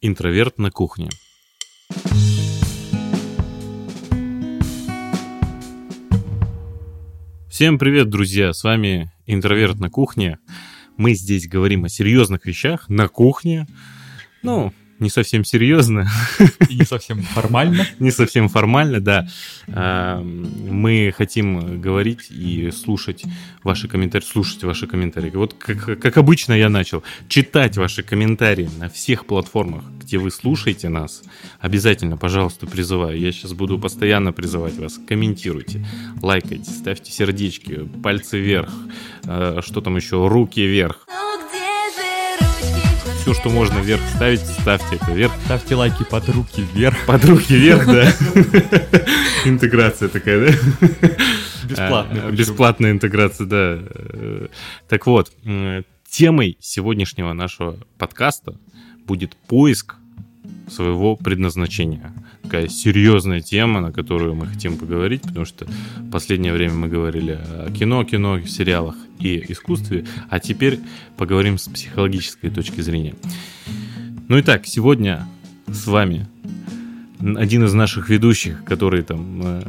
Интроверт на кухне. Всем привет, друзья! С вами Интроверт на кухне. Мы здесь говорим о серьезных вещах на кухне. Ну, не совсем серьезно. И не совсем формально. не совсем формально, да. А, мы хотим говорить и слушать ваши комментарии, слушать ваши комментарии. Вот как, как обычно я начал, читать ваши комментарии на всех платформах, где вы слушаете нас. Обязательно, пожалуйста, призываю. Я сейчас буду постоянно призывать вас. Комментируйте, лайкайте, ставьте сердечки, пальцы вверх, а, что там еще, руки вверх все, что можно вверх ставить, ставьте это вверх. Ставьте лайки под руки вверх. Под руки вверх, да. Интеграция такая, да? Бесплатная. А, бесплатная интеграция, да. Так вот, темой сегодняшнего нашего подкаста будет поиск своего предназначения. Такая серьезная тема, на которую мы хотим поговорить, потому что в последнее время мы говорили о кино, кино, сериалах и искусстве, а теперь поговорим с психологической точки зрения. Ну и так, сегодня с вами один из наших ведущих, который там э,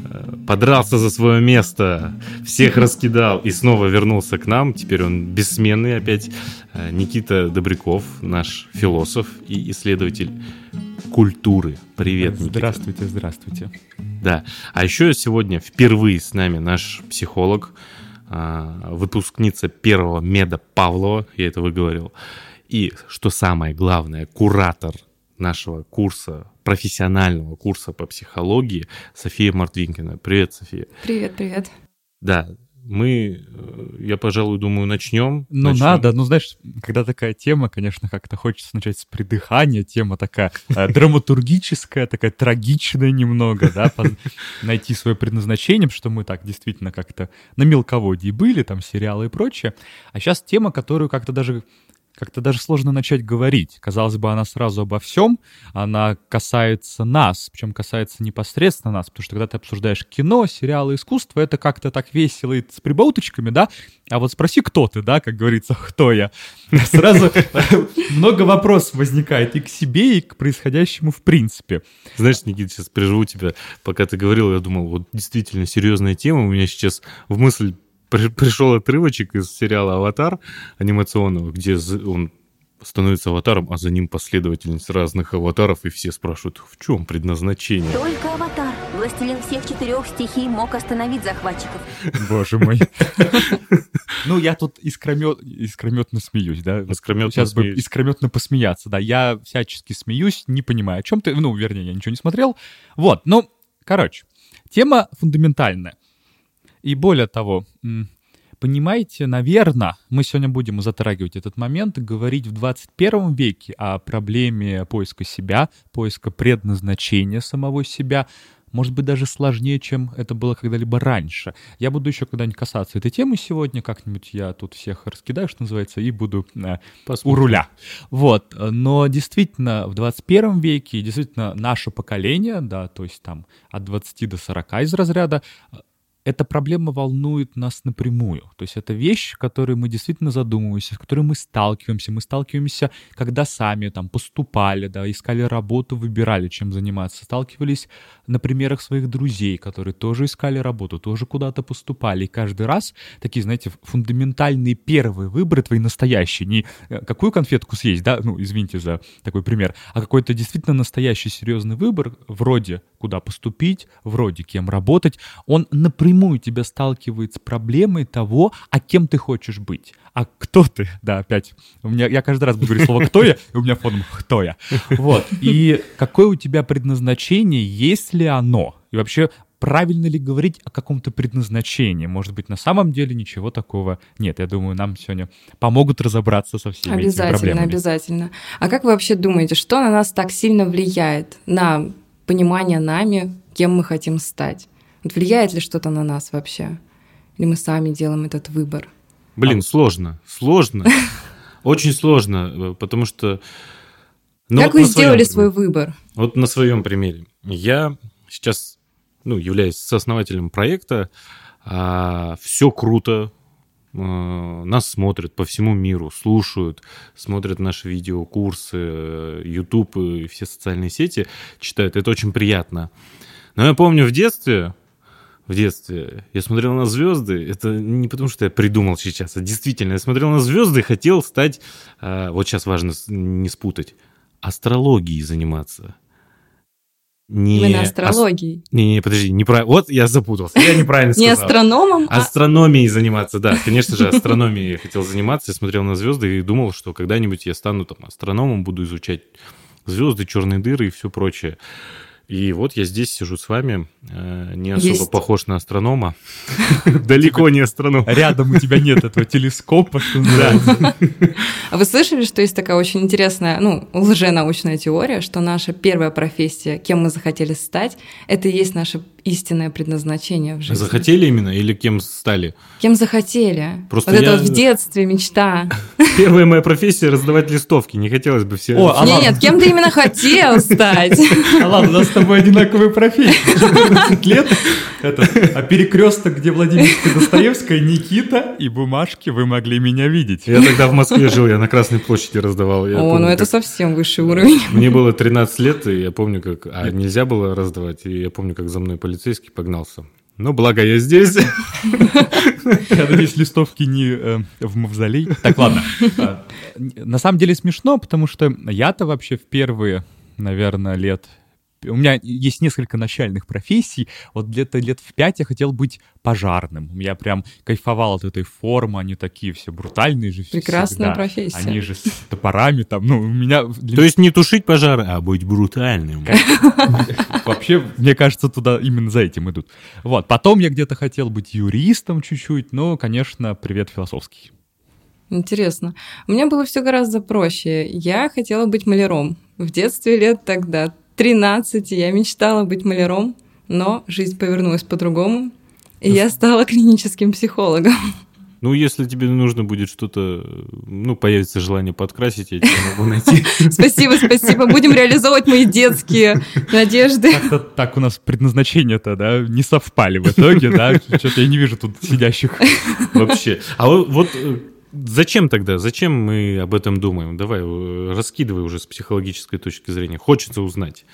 подрался за свое место, всех раскидал и снова вернулся к нам. Теперь он бессменный опять. Э, Никита Добряков, наш философ и исследователь культуры. Привет, Никита. Здравствуйте, здравствуйте. Да. А еще сегодня впервые с нами наш психолог, а, выпускница первого меда Павлова, я это выговорил, и, что самое главное, куратор нашего курса, профессионального курса по психологии София Мартвинкина. Привет, София. Привет, привет. Да, мы, э, я, пожалуй, думаю, начнем. Ну, начнем. надо. Ну, знаешь, когда такая тема, конечно, как-то хочется начать с придыхания. Тема такая э, драматургическая, такая трагичная немного, да, найти свое предназначение, потому что мы так действительно как-то на мелководье были, там сериалы и прочее. А сейчас тема, которую как-то даже как-то даже сложно начать говорить. Казалось бы, она сразу обо всем, она касается нас, причем касается непосредственно нас, потому что когда ты обсуждаешь кино, сериалы, искусство, это как-то так весело и с прибауточками, да, а вот спроси, кто ты, да, как говорится, кто я. Сразу много вопросов возникает и к себе, и к происходящему в принципе. Знаешь, Никита, сейчас приживу тебя, пока ты говорил, я думал, вот действительно серьезная тема, у меня сейчас в мысль пришел отрывочек из сериала «Аватар» анимационного, где он становится аватаром, а за ним последовательность разных аватаров, и все спрашивают, в чем предназначение. Только аватар, властелин всех четырех стихий, мог остановить захватчиков. Боже мой. Ну, я тут искромет, искрометно смеюсь, да? Искрометно Сейчас бы искрометно посмеяться, да. Я всячески смеюсь, не понимаю, о чем ты... Ну, вернее, я ничего не смотрел. Вот, ну, короче, тема фундаментальная. И более того, понимаете, наверное, мы сегодня будем затрагивать этот момент, говорить в 21 веке о проблеме поиска себя, поиска предназначения самого себя, может быть, даже сложнее, чем это было когда-либо раньше. Я буду еще когда-нибудь касаться этой темы сегодня, как-нибудь я тут всех раскидаю, что называется, и буду э, у руля. Вот, но действительно, в 21 веке, действительно, наше поколение, да, то есть там от 20 до 40 из разряда, эта проблема волнует нас напрямую. То есть это вещь, которой мы действительно задумываемся, с которой мы сталкиваемся. Мы сталкиваемся, когда сами там поступали, да, искали работу, выбирали, чем заниматься. Сталкивались на примерах своих друзей, которые тоже искали работу, тоже куда-то поступали. И каждый раз такие, знаете, фундаментальные первые выборы твои настоящие. Не э, какую конфетку съесть, да, ну, извините за такой пример, а какой-то действительно настоящий серьезный выбор, вроде куда поступить, вроде кем работать, он напрямую тебя сталкивает с проблемой того, а кем ты хочешь быть. А кто ты? Да, опять. У меня, я каждый раз буду говорить слово «кто я», и у меня фоном «кто я». Вот. И какое у тебя предназначение, есть ли оно? И вообще, правильно ли говорить о каком-то предназначении? Может быть, на самом деле ничего такого нет. Я думаю, нам сегодня помогут разобраться со всеми этими проблемами. Обязательно, обязательно. А как вы вообще думаете, что на нас так сильно влияет на понимание нами, кем мы хотим стать? Вот влияет ли что-то на нас вообще? Или мы сами делаем этот выбор? Блин, а... сложно, сложно. Очень сложно, потому что... Ну, как вот вы сделали своем, свой выбор? Вот на своем примере. Я сейчас ну, являюсь сооснователем проекта. А, все круто, нас смотрят по всему миру, слушают, смотрят наши видеокурсы, э, YouTube и все социальные сети, читают. Это очень приятно. Но я помню в детстве, в детстве я смотрел на звезды, это не потому, что я придумал сейчас, а действительно, я смотрел на звезды и хотел стать, э, вот сейчас важно не спутать, астрологией заниматься. Не Именно ас- астрологией. Не, не, подожди, неправильно. Вот я запутался, я неправильно Не сказал. астрономом, а Астрономией заниматься, да. Конечно же, астрономией я хотел заниматься. Я смотрел на звезды и думал, что когда-нибудь я стану там астрономом, буду изучать звезды, черные дыры и все прочее. И вот я здесь сижу с вами, э, не особо Есть. похож на астронома. Далеко не астроном. Рядом у тебя нет этого телескопа, что называется. А вы слышали, что есть такая очень интересная, ну, лженаучная теория, что наша первая профессия, кем мы захотели стать, это и есть наше истинное предназначение в жизни. Захотели именно или кем стали? Кем захотели. Просто вот я- это вот в детстве мечта. Первая моя профессия — раздавать листовки. Не хотелось бы все... О, а Нет, нет, кем ты именно хотел стать? А ладно, у нас с тобой одинаковые профессии. 14 лет. Это, а перекресток, где Владимирская Достоевская, Никита и бумажки, вы могли меня видеть. Я тогда в Москве жил, я на Красной площади раздавал. Я О, помню, ну это как- совсем высший уровень. Мне было 13 лет, и я помню, как... А нельзя было раздавать, и я помню, как за мной полицейский погнался. Но благо я здесь. Я надеюсь, листовки не э, в мавзолей. Так, ладно. А, На самом деле смешно, потому что я-то вообще в первые, наверное, лет... У меня есть несколько начальных профессий. Вот где-то лет в пять я хотел быть пожарным. Я прям кайфовал от этой формы. Они такие все брутальные же. Прекрасная всегда. профессия. Они же с топорами там. Ну, у меня... для То есть не тушить пожары, а быть брутальным. Вообще, мне кажется, туда именно за этим идут. Вот. Потом я где-то хотел быть юристом чуть-чуть, но, конечно, привет философский. Интересно. У меня было все гораздо проще. Я хотела быть маляром. В детстве лет тогда 13 я мечтала быть маляром, но жизнь повернулась по-другому. И я стала клиническим психологом. Ну, если тебе нужно будет что-то, ну, появится желание подкрасить, я тебя могу найти. Спасибо, спасибо. Будем реализовывать мои детские надежды. Как-то так у нас предназначения-то, да, не совпали в итоге, да? Что-то я не вижу тут сидящих. Вообще. А вот, вот, э, зачем тогда? Зачем мы об этом думаем? Давай, э, раскидывай уже с психологической точки зрения. Хочется узнать.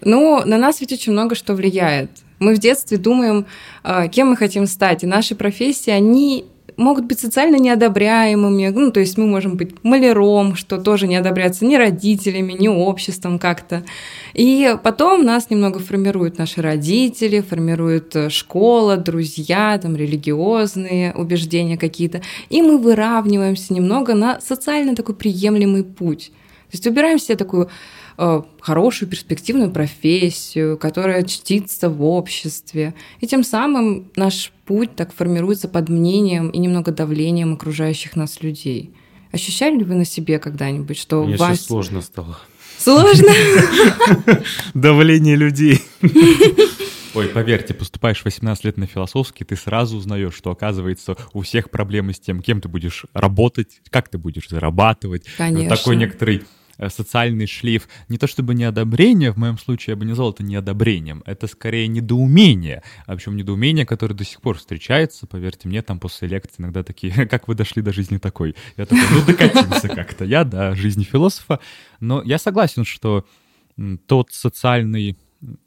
Ну, на нас ведь очень много что влияет. Мы в детстве думаем, а, кем мы хотим стать, и наши профессии, они могут быть социально неодобряемыми. Ну, то есть мы можем быть маляром, что тоже не одобряется ни родителями, ни обществом как-то. И потом нас немного формируют наши родители, формирует э, школа, друзья, там, религиозные убеждения какие-то. И мы выравниваемся немного на социально такой приемлемый путь. То есть выбираем себе такую хорошую перспективную профессию, которая чтится в обществе. И тем самым наш путь так формируется под мнением и немного давлением окружающих нас людей. Ощущали ли вы на себе когда-нибудь, что Мне вас... сейчас сложно стало. Сложно? Давление людей. Ой, поверьте, поступаешь в 18 лет на философский, ты сразу узнаешь, что, оказывается, у всех проблемы с тем, кем ты будешь работать, как ты будешь зарабатывать. Конечно. Такой некоторый э, социальный шлейф. Не то чтобы неодобрение, в моем случае я бы не назвал это неодобрением, это скорее недоумение. А причем недоумение, которое до сих пор встречается, поверьте мне, там после лекции иногда такие, как вы дошли до жизни такой? Я такой, ну докатился как-то я до жизни философа. Но я согласен, что тот социальный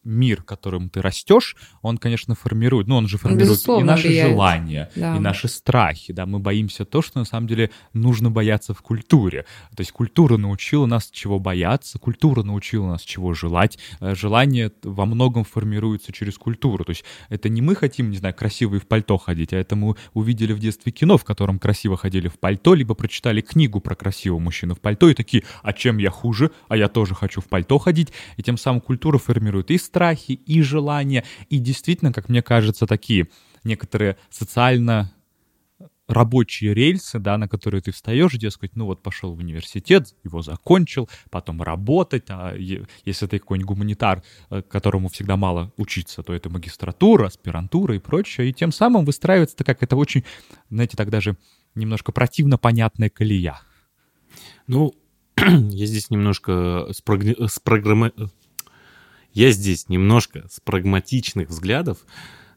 мир, которым ты растешь, он, конечно, формирует, ну, он же формирует Безусловно, и наши влияет. желания, Да. и наши страхи, да, мы боимся то, что на самом деле нужно бояться в культуре. То есть культура научила нас чего бояться, культура научила нас чего желать, Э, желание во многом формируется через культуру. То есть это не мы хотим, не знаю, красивые в пальто ходить, а это мы увидели в детстве кино, в котором красиво ходили в пальто, либо прочитали книгу про красивого мужчину в пальто и такие, а чем я хуже, а я тоже хочу в пальто ходить, и тем самым культура формирует и страхи, и желания, и действительно, как мне кажется, такие некоторые социально рабочие рельсы, да, на которые ты встаешь, дескать, ну вот пошел в университет, его закончил, потом работать, а если ты какой-нибудь гуманитар, э, которому всегда мало учиться, то это магистратура, аспирантура и прочее, и тем самым выстраивается как это очень, знаете, так даже немножко противно понятная колея. Ну, я здесь немножко с, прогни- с программа- Я здесь немножко с прагматичных взглядов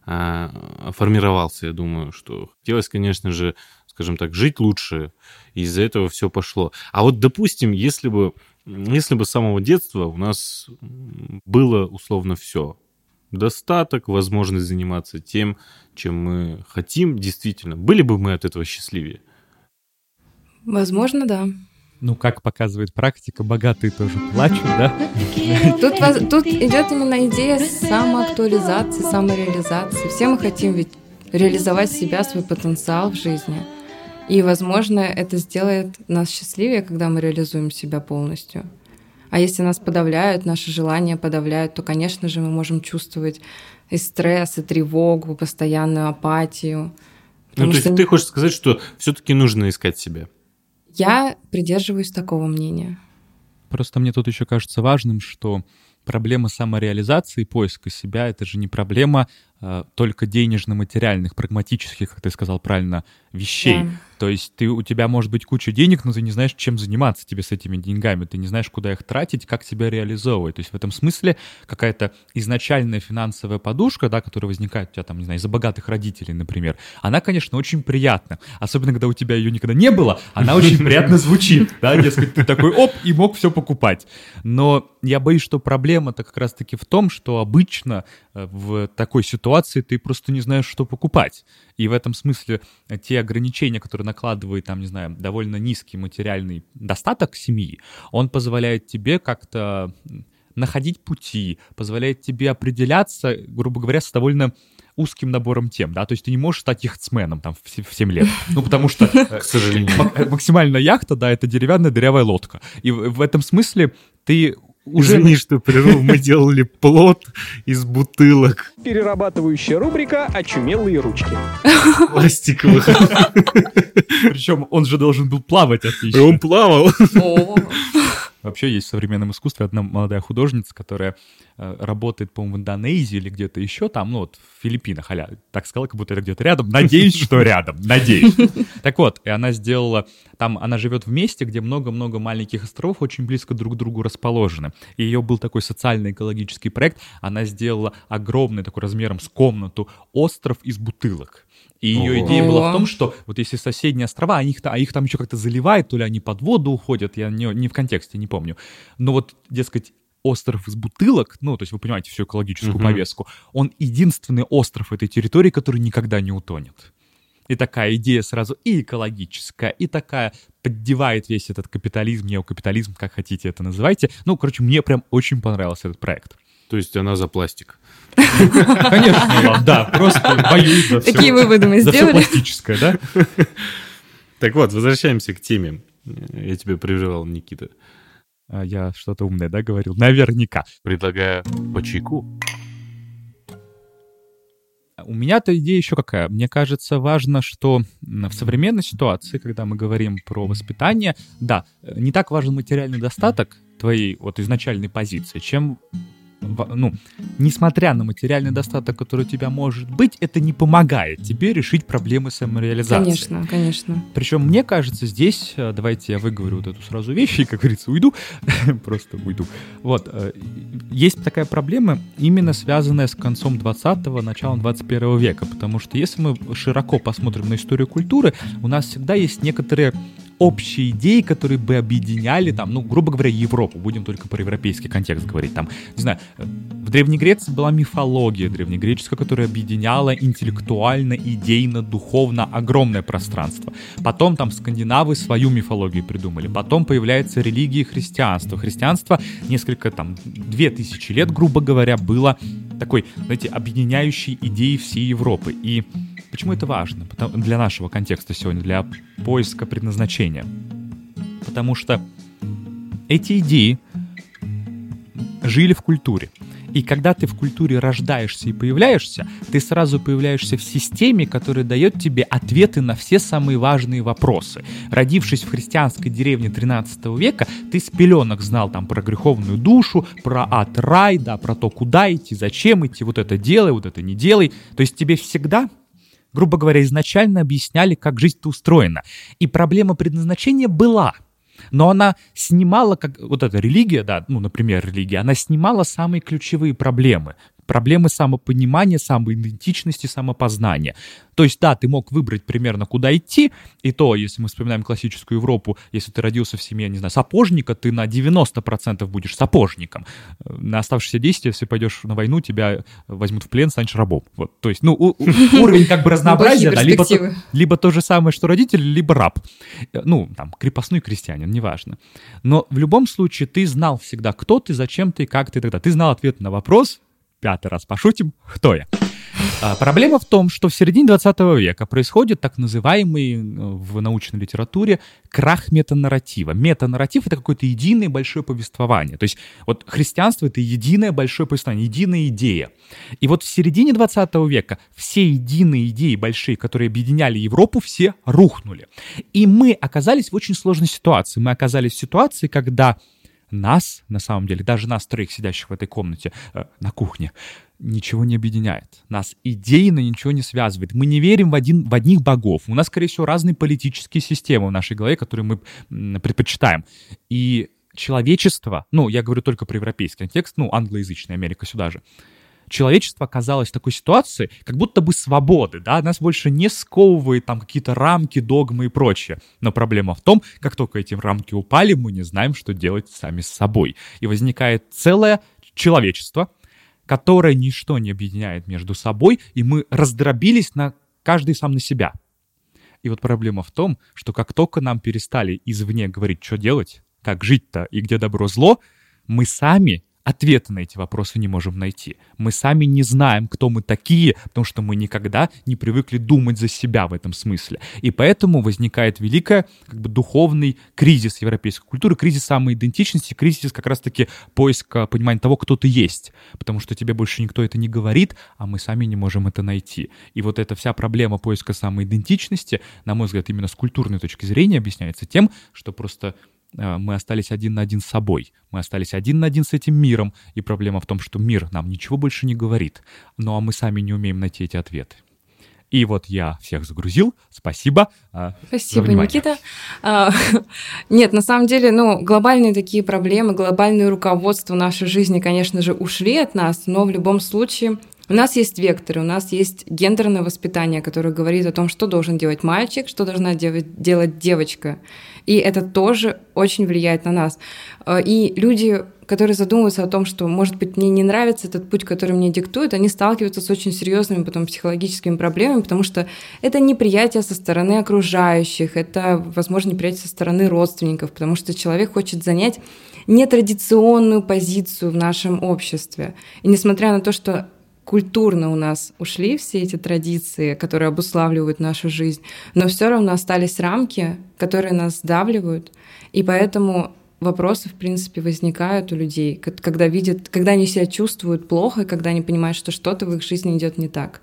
а, формировался, я думаю, что хотелось, конечно же, скажем так, жить лучше. И из-за этого все пошло. А вот, допустим, если бы, если бы с самого детства у нас было условно все, достаток, возможность заниматься тем, чем мы хотим, действительно, были бы мы от этого счастливее? Возможно, да. Ну, как показывает практика, богатые тоже плачут, да? Тут, тут идет именно идея самоактуализации, самореализации. Все мы хотим ведь реализовать себя, свой потенциал в жизни. И, возможно, это сделает нас счастливее, когда мы реализуем себя полностью. А если нас подавляют, наши желания подавляют, то, конечно же, мы можем чувствовать и стресс, и тревогу, постоянную апатию. Ну, то есть что ты хочешь сказать, что все-таки нужно искать себя? Я придерживаюсь такого мнения. Просто мне тут еще кажется важным, что проблема самореализации, поиска себя, это же не проблема э, только денежно-материальных, прагматических, как ты сказал правильно, вещей. Да. То есть ты, у тебя может быть куча денег, но ты не знаешь, чем заниматься тебе с этими деньгами, ты не знаешь, куда их тратить, как себя реализовывать. То есть в этом смысле какая-то изначальная финансовая подушка, да, которая возникает у тебя там, не знаю, из-за богатых родителей, например, она, конечно, очень приятна. Особенно, когда у тебя ее никогда не было, она очень приятно звучит, да, дескать, ты такой, оп, и мог все покупать. Но я боюсь, что проблема-то как раз-таки в том, что обычно э, в такой ситуации ты просто не знаешь, что покупать. И в этом смысле э, те ограничения, которые накладывает, там, не знаю, довольно низкий материальный достаток семьи, он позволяет тебе как-то находить пути, позволяет тебе определяться, грубо говоря, с довольно узким набором тем, да, то есть ты не можешь стать яхтсменом там в се- в 7 лет, ну, потому что э, К сожалению. мак- максимальная яхта, да, это деревянная дырявая лодка. И в этом смысле ты. Извини, что прерву, мы делали плод из бутылок Перерабатывающая рубрика «Очумелые ручки». пластиковых. Причем он же должен был плавать И отлично. он плавал. Вообще есть в современном искусстве одна молодая художница, которая э, работает, по-моему, в Индонезии или где-то еще там, ну вот в Филиппинах, аля, так сказала, как будто это где-то рядом. Надеюсь, что рядом, надеюсь. Так вот, и она сделала, там она живет в месте, где много-много маленьких островов очень близко друг к другу расположены. И ее был такой социально-экологический проект, она сделала огромный такой размером с комнату остров из бутылок. И ее идея была в том, что вот если соседние острова, они их, а их там еще как-то заливает, то ли они под воду уходят, я не, не в контексте, не помню. Но вот, дескать, остров из бутылок, ну, то есть вы понимаете всю экологическую Мгм. повестку, он единственный остров этой территории, который никогда не утонет. И такая идея сразу и экологическая, и такая поддевает весь этот капитализм, неокапитализм, как хотите это называйте. Ну, короче, мне прям очень понравился этот проект. То есть она за пластик. Конечно, Илон, да, просто боюсь за все. Такие выводы мы За все сделали. пластическое, да? Так вот, возвращаемся к теме. Я тебя прерывал, Никита. А Я что-то умное, да, говорил? Наверняка. Предлагаю по чайку. У меня-то идея еще какая. Мне кажется, важно, что в современной ситуации, когда мы говорим про воспитание, да, э, не так важен материальный достаток твоей вот изначальной позиции, чем ну, несмотря на материальный достаток, который у тебя может быть, это не помогает тебе решить проблемы самореализации. Конечно, конечно. Причем, мне кажется, здесь, э, давайте я выговорю вот эту сразу вещь, и, как говорится, уйду, просто уйду. Вот, э, есть такая проблема, именно связанная с концом 20-го, началом 21 века, потому что если мы широко посмотрим на историю культуры, у нас всегда есть некоторые общие идеи, которые бы объединяли, там, ну, грубо говоря, Европу, будем только про европейский контекст говорить, там, не знаю, э, в Древней Греции была мифология древнегреческая, которая объединяла интеллектуально, идейно, духовно огромное пространство. Потом там скандинавы свою мифологию придумали. Потом появляется религия и христианство. Христианство несколько, там, две тысячи лет, грубо говоря, было такой, знаете, объединяющей идеей всей Европы. И почему это важно для нашего контекста сегодня, для поиска предназначения? Потому что эти идеи жили в культуре. И когда ты в культуре рождаешься и появляешься, ты сразу появляешься в системе, которая дает тебе ответы на все самые важные вопросы. Родившись в христианской деревне 13 века, ты с пеленок знал там про греховную душу, про ад, рай, да, про то, куда идти, зачем идти, вот это делай, вот это не делай. То есть тебе всегда грубо говоря, изначально объясняли, как жизнь-то устроена. И проблема предназначения была. Но она снимала, как вот эта религия, да, ну, например, религия, она снимала самые ключевые проблемы. Проблемы самопонимания, самоидентичности, самопознания. То есть, да, ты мог выбрать примерно, куда идти, и то, если мы вспоминаем классическую Европу, если ты родился в семье, не знаю, сапожника, ты на 90% будешь сапожником. На оставшиеся 10, если пойдешь на войну, тебя возьмут в плен, станешь рабом. Вот, то есть, ну, уровень как бы разнообразия, да, либо, то- либо то же самое, что родитель, либо раб. Э, Ну, там, крепостной крестьянин, неважно. Но в любом случае ты знал всегда, кто ты, зачем ты, как ты и так далее. Ты знал ответ на вопрос, пятый раз пошутим, кто я. А, Проблема в том, что в середине 20 века происходит так называемый э, в научной литературе крах метанарратива. Метанарратив — это какое-то единое большое повествование. То есть вот христианство — это единое большое повествование, единая идея. И вот в середине 20 века все единые идеи большие, которые объединяли Европу, все рухнули. И мы оказались в очень сложной ситуации. Мы оказались в ситуации, когда нас, на самом деле, даже нас троих, сидящих в этой комнате, э, на кухне, ничего не объединяет. Нас идейно ничего не связывает. Мы не верим в, один, в одних богов. У нас, скорее всего, разные политические системы в нашей голове, которые мы предпочитаем. И человечество, ну, я говорю только про европейский контекст, ну, англоязычная Америка сюда же, человечество оказалось в такой ситуации, как будто бы свободы, да, нас больше не сковывает там какие-то рамки, догмы и прочее. Но проблема в том, как только эти рамки упали, мы не знаем, что делать сами с собой. И возникает целое человечество, которое ничто не объединяет между собой, и мы раздробились на каждый сам на себя. И вот проблема в том, что как только нам перестали извне говорить, что делать, как жить-то и где добро-зло, мы сами ответы на эти вопросы не можем найти. Мы сами не знаем, кто мы такие, потому что мы никогда не привыкли думать за себя в этом смысле. И поэтому возникает великая как бы духовный кризис европейской культуры, кризис самоидентичности, кризис как раз-таки поиска понимания того, кто ты есть. Потому что тебе больше никто это не говорит, а мы сами не можем это найти. И вот эта вся проблема поиска самоидентичности, на мой взгляд, именно с культурной точки зрения объясняется тем, что просто мы остались один на один с собой, мы остались один на один с этим миром, и проблема в том, что мир нам ничего больше не говорит, ну а мы сами не умеем найти эти ответы. И вот я всех загрузил, спасибо. за Спасибо, внимание. Никита. А, Нет, на самом деле, ну, глобальные такие проблемы, глобальное руководство нашей жизни, конечно же, ушли от нас, но в любом случае у нас есть векторы, у нас есть гендерное воспитание, которое говорит о том, что должен делать мальчик, что должна делать девочка. И это тоже очень влияет на нас. А, И люди, которые задумываются о том, что, может быть, мне не нравится этот путь, который мне диктуют, они сталкиваются с очень серьезными потом психологическими проблемами, потому что это неприятие со стороны окружающих, это, возможно, неприятие со стороны родственников, потому что человек хочет занять нетрадиционную позицию в нашем обществе. И несмотря на то, что культурно у нас ушли все эти традиции, которые обуславливают нашу жизнь, но все равно остались рамки, которые нас сдавливают, и поэтому вопросы, в принципе, возникают у людей, когда видят, когда они себя чувствуют плохо, и когда они понимают, что что-то в их жизни идет не так.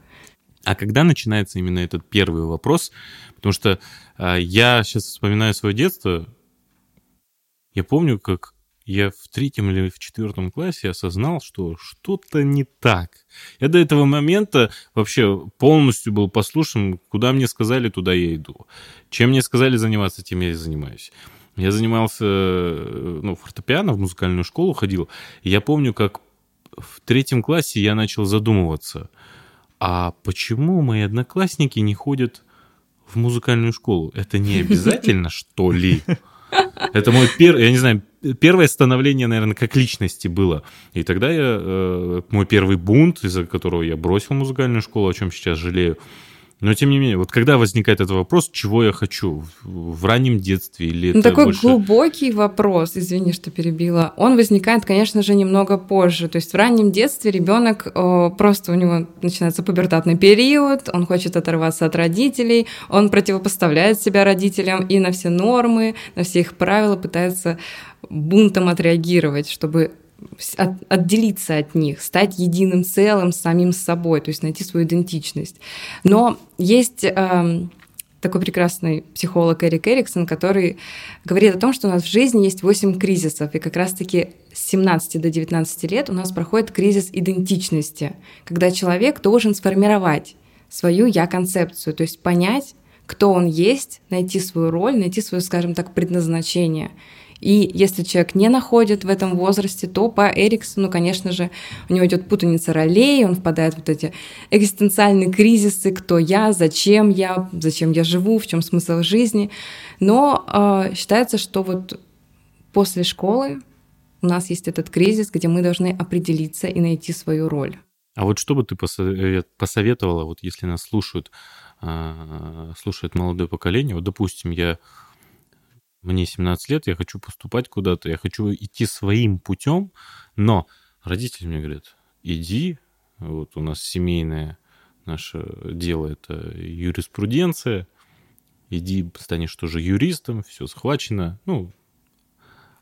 А когда начинается именно этот первый вопрос? Потому что а, я сейчас вспоминаю свое детство. Я помню, как я в третьем или в четвертом классе осознал, что что-то не так. Я до этого момента вообще полностью был послушен, куда мне сказали, туда я иду. Чем мне сказали заниматься, тем я и занимаюсь. Я занимался э, ну, фортепиано, в музыкальную школу ходил. И я помню, как в третьем классе я начал задумываться, а почему мои одноклассники не ходят в музыкальную школу? Это не обязательно, что ли? Это мой первый, я не знаю, первое становление, наверное, как личности было. И тогда я, э, мой первый бунт, из-за которого я бросил музыкальную школу, о чем сейчас жалею. Но тем не менее, вот когда возникает этот вопрос, чего я хочу в, в раннем детстве или Ну, такой больше... глубокий вопрос, извини, что перебила. Он возникает, конечно же, немного позже. То есть в раннем детстве ребенок э, просто у него начинается пубертатный период, он хочет оторваться от родителей, он противопоставляет себя родителям и на все нормы, на все их правила пытается бунтом отреагировать, чтобы от- отделиться от них, стать единым целым с самим собой, то есть найти свою идентичность. Но есть эм, такой прекрасный психолог Эрик Эриксон, который говорит о том, что у нас в жизни есть 8 кризисов, и как раз-таки с 17 до 19 лет у нас проходит кризис идентичности, когда человек должен сформировать свою я-концепцию, то есть понять, кто он есть, найти свою роль, найти свое, скажем так, предназначение. И если человек не находит в этом возрасте, то по Эриксону, конечно же, у него идет путаница ролей, он впадает в вот эти экзистенциальные кризисы, кто я, зачем я, зачем я живу, в чем смысл жизни. Но э, считается, что вот после школы у нас есть этот кризис, где мы должны определиться и найти свою роль. А вот что бы ты посоветовала, вот если нас слушают, а, слушает молодое поколение, вот, допустим, я мне 17 лет, я хочу поступать куда-то, я хочу идти своим путем, но родители мне говорят, иди, вот у нас семейное наше дело это юриспруденция, иди, станешь тоже юристом, все схвачено, ну,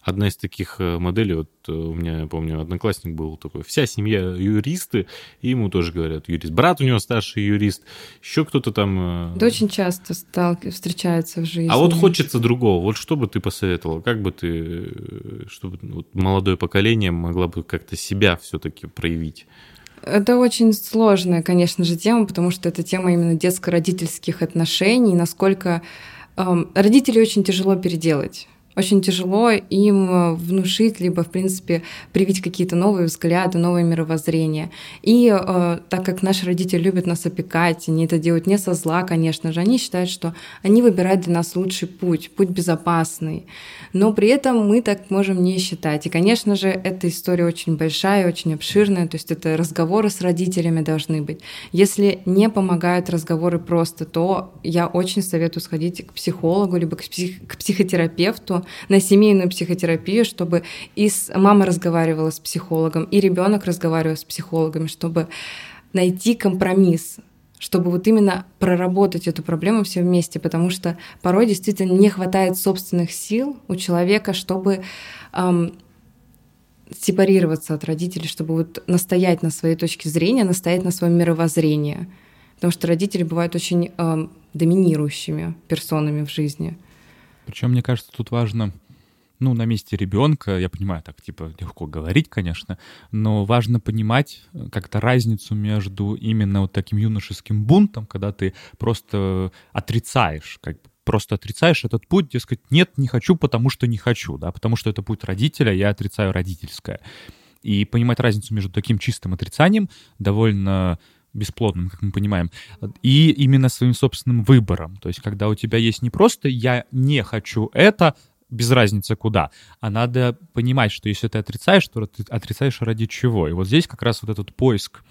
одна из таких э, моделей, вот э, у меня, я помню, одноклассник был такой, вся семья юристы, и ему тоже говорят юрист. Брат у него старший юрист, еще кто-то там... Это очень часто стал, встречается в жизни. А вот хочется другого. Вот что бы ты посоветовал? Как бы ты, э, чтобы вот, молодое поколение могло бы как-то себя все-таки проявить? Это очень сложная, конечно же, тема, потому что это тема именно детско-родительских отношений, насколько эм, родителей очень тяжело переделать очень тяжело им э, внушить, либо, в принципе, привить какие-то новые взгляды, новое мировоззрение. И э, так как наши родители любят нас опекать, они это делают не со зла, конечно же, они считают, что они выбирают для нас лучший путь, путь безопасный. Но при этом мы так можем не считать. И, конечно же, эта история очень большая, очень обширная, то есть это разговоры с родителями должны быть. Если не помогают разговоры просто, то я очень советую сходить к психологу, либо к, псих- к психотерапевту, на семейную психотерапию, чтобы и с, мама разговаривала с психологом, и ребенок разговаривал с психологами, чтобы найти компромисс, чтобы вот именно проработать эту проблему все вместе, потому что порой действительно не хватает собственных сил у человека, чтобы эм, сепарироваться от родителей, чтобы вот настоять на своей точке зрения, настоять на своем мировоззрении. Потому что родители бывают очень эм, доминирующими персонами в жизни. Причем, мне кажется, тут важно, ну, на месте ребенка, я понимаю, так, типа, легко говорить, конечно, но важно понимать э, как-то разницу между именно вот таким юношеским бунтом, когда ты просто отрицаешь, как бы просто отрицаешь этот путь, дескать, нет, не хочу, потому что не хочу, да, потому что это путь родителя, я отрицаю родительское. И понимать разницу между таким чистым отрицанием довольно бесплодным, как мы понимаем, и именно своим собственным выбором. То есть, когда у тебя есть не просто «я не хочу это», без разницы куда, а надо понимать, что если ты отрицаешь, то ты отрицаешь ради чего. И вот здесь как раз вот этот поиск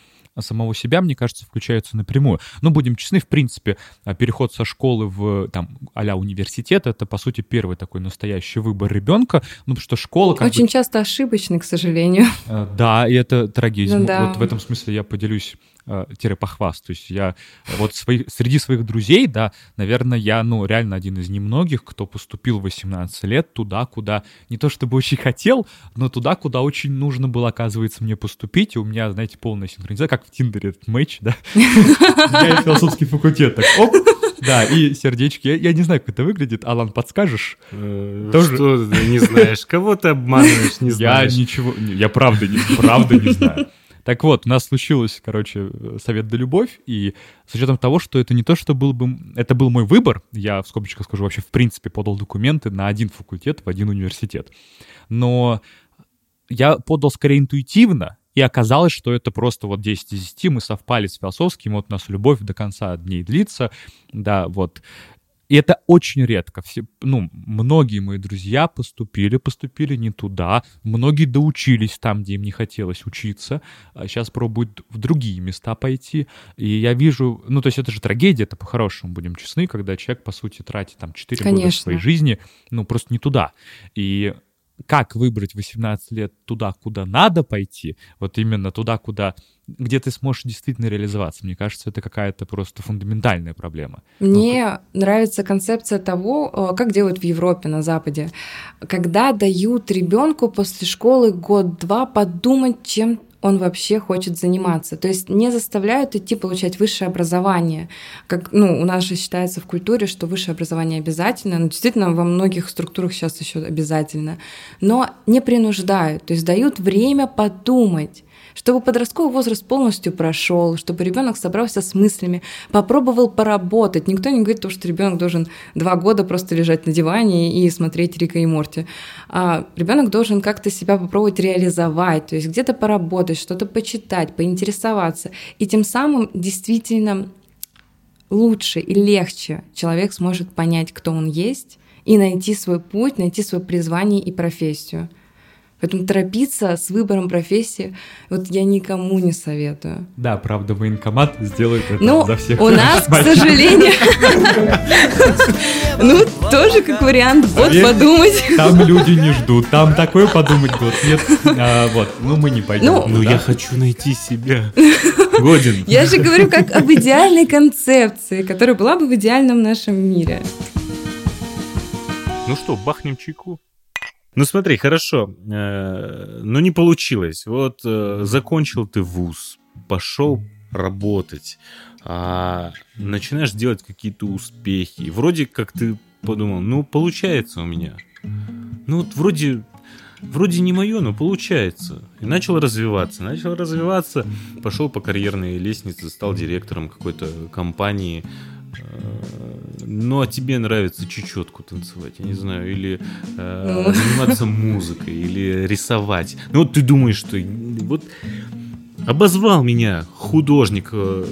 самого себя, мне кажется, включаются напрямую. Ну, будем честны, в принципе, а, переход со школы в, там, а университет, это, по сути, первый такой настоящий выбор ребенка, ну, потому что школа... Как Очень бы... часто ошибочный, к сожалению. Э, да, и это трагедия. Ну, да. Вот в этом смысле я поделюсь э, тире похвастаюсь. Я вот свои, среди своих друзей, да, наверное, я, ну, реально один из немногих, кто поступил в 18 лет туда, куда не то чтобы очень хотел, но туда, куда очень нужно было, оказывается, мне поступить. И у меня, знаете, полная синхронизация, как в Тиндере этот матч, да. Я философский факультет, так, оп, да, и сердечки. Я, я не знаю, как это выглядит. Алан, подскажешь? Э, Тоже... Что ты не знаешь? Кого ты обманываешь, не знаешь? Я ничего... Я правда не, правда не знаю. Так вот, у нас случилось, короче, совет да любовь, и с учетом того, что это не то, что был бы... Это был мой выбор, я в скобочках скажу, вообще в принципе подал документы на один факультет в один университет. Но я подал скорее интуитивно, и оказалось, что это просто вот 10 из 10, мы совпали с философским, вот у нас любовь до конца дней длится, да, вот. И это очень редко. Все, ну, многие мои друзья поступили, поступили не туда. Многие доучились там, где им не хотелось учиться. А сейчас пробуют в другие места пойти. И я вижу, ну, то есть это же трагедия, это по-хорошему, будем честны, когда человек, по сути, тратит там 4 Конечно. года своей жизни, ну, просто не туда. И как выбрать 18 лет туда, куда надо пойти, вот именно туда, куда где ты сможешь действительно реализоваться. Мне кажется, это какая-то просто фундаментальная проблема. Мне ну, нравится концепция того, э, как делают в Европе, на Западе, когда дают ребенку после школы год-два подумать, чем он вообще хочет заниматься. То есть не заставляют идти получать высшее образование. Как, ну, у нас же считается в культуре, что высшее образование обязательно. Ну, действительно, во многих структурах сейчас еще обязательно. Но не принуждают. То есть дают время подумать чтобы подростковый возраст полностью прошел, чтобы ребенок собрался с мыслями, попробовал поработать. Никто не говорит, что ребенок должен два года просто лежать на диване и смотреть Рика и Морти. А ребенок должен как-то себя попробовать реализовать, то есть где-то поработать, что-то почитать, поинтересоваться. И тем самым действительно лучше и легче человек сможет понять, кто он есть, и найти свой путь, найти свое призвание и профессию. Поэтому торопиться с выбором профессии вот я никому не советую. Да, правда, военкомат сделает это ну, за всех. у нас, к сожалению, ну, тоже как вариант, вот подумать. Там люди не ждут, там такое подумать будут. Нет, а, вот, ну мы не пойдем. Ну, ну я хочу найти себя. Годин. Я же говорю как об идеальной концепции, которая была бы в идеальном нашем мире. Ну что, бахнем чайку? Ну смотри, хорошо, э, но не получилось. Вот э, закончил ты вуз, пошел работать, а начинаешь делать какие-то успехи. Вроде как ты подумал, ну получается у меня. Ну вот вроде вроде не мое, но получается. И начал развиваться. Начал развиваться, пошел по карьерной лестнице, стал директором какой-то компании, А тебе нравится чечетку танцевать, я не знаю, или э, ну. заниматься музыкой, или рисовать. Ну, вот ты думаешь, что вот обозвал меня художник, э,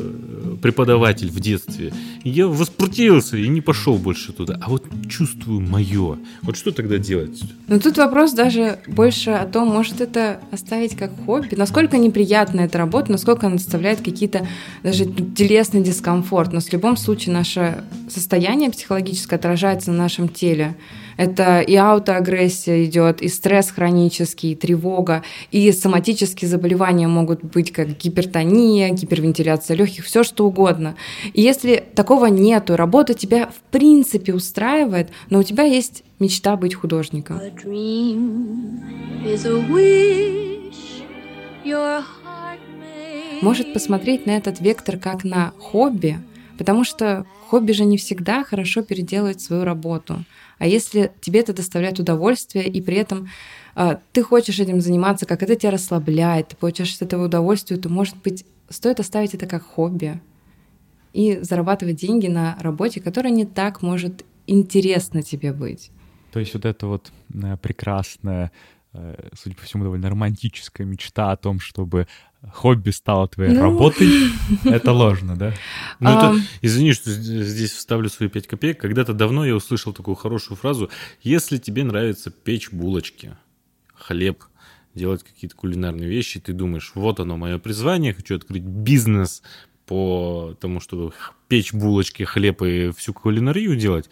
преподаватель в детстве. Я воспротивился и не пошел больше туда. А вот чувствую мое. Вот что тогда делать? Ну тут вопрос даже больше о том, может это оставить как хобби, насколько неприятна эта работа, насколько она доставляет какие-то даже телесный дискомфорт. Но в любом случае наше состояние психологическое отражается на нашем теле. Это и аутоагрессия идет, и стресс хронический, и тревога, и соматические заболевания могут быть, как гипертония, гипервентиляция легких, все что угодно. И если такого нету, работа тебя в принципе устраивает, но у тебя есть мечта быть художником. Может посмотреть на этот вектор как на хобби, потому что хобби же не всегда хорошо переделывать свою работу. А если тебе это доставляет удовольствие, и при этом э, ты хочешь этим заниматься, как это тебя расслабляет, ты получаешь от этого удовольствие, то, может быть, стоит оставить это как хобби и зарабатывать деньги на работе, которая не так может интересно тебе быть. То есть вот это вот э, прекрасное Э, судя по всему, довольно романтическая мечта о том, чтобы хобби стало твоей ну... работой, это ложно, да? Ну, это, извини, что здесь вставлю свои пять копеек. Когда-то давно я услышал такую хорошую фразу. Если тебе нравится печь булочки, хлеб, делать какие-то кулинарные вещи, ты думаешь, вот оно мое призвание, хочу открыть бизнес по тому, чтобы печь булочки, хлеб и всю кулинарию делать,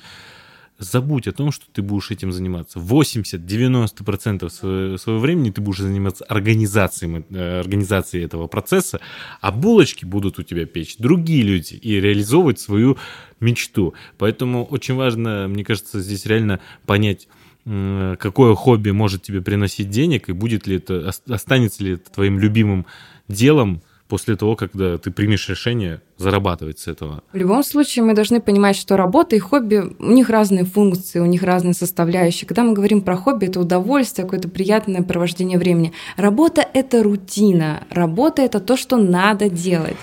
забудь о том, что ты будешь этим заниматься. 80-90% своего, своего времени ты будешь заниматься организацией, э, организацией этого процесса, а булочки будут у тебя печь другие люди и реализовывать свою мечту. Поэтому очень важно, мне кажется, здесь реально понять, какое хобби может тебе приносить денег, и будет ли это, останется ли это твоим любимым делом, после того, когда ты примешь решение зарабатывать с этого. В любом случае мы должны понимать, что работа и хобби, у них разные функции, у них разные составляющие. Когда мы говорим про хобби, это удовольствие, какое-то приятное провождение времени. Работа — это рутина, работа — это то, что надо делать.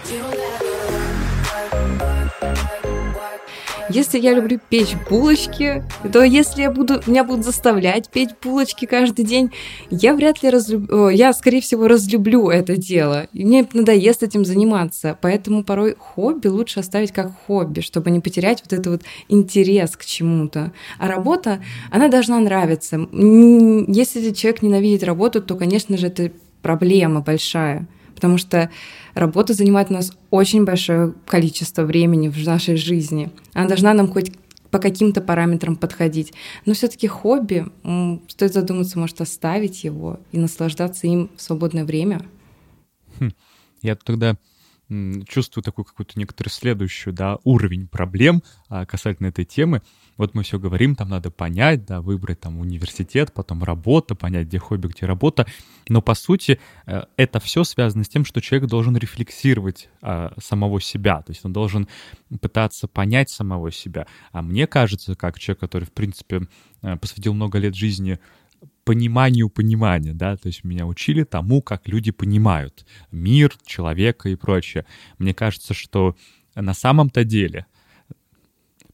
Если я люблю печь булочки, то если я буду, меня будут заставлять печь булочки каждый день, я вряд ли разлюблю, я, скорее всего, разлюблю это дело. И мне надоест этим заниматься. Поэтому порой хобби лучше оставить как хобби, чтобы не потерять вот этот вот интерес к чему-то. А работа, она должна нравиться. Если человек ненавидит работу, то, конечно же, это проблема большая потому что работа занимает у нас очень большое количество времени в нашей жизни. Она должна нам хоть по каким-то параметрам подходить. Но все-таки хобби, стоит задуматься, может, оставить его и наслаждаться им в свободное время. Хм. Я тогда чувствую такую какую-то некоторую следующую, да, уровень проблем а, касательно этой темы. Вот мы все говорим, там надо понять, да, выбрать там университет, потом работа, понять, где хобби, где работа. Но по сути э, это все связано с тем, что человек должен рефлексировать а, самого себя, то есть он должен пытаться понять самого себя. А мне кажется, как человек, который, в принципе, э, посвятил много лет жизни пониманию понимания, да, то есть меня учили тому, как люди понимают мир, человека и прочее. Мне кажется, что на самом-то деле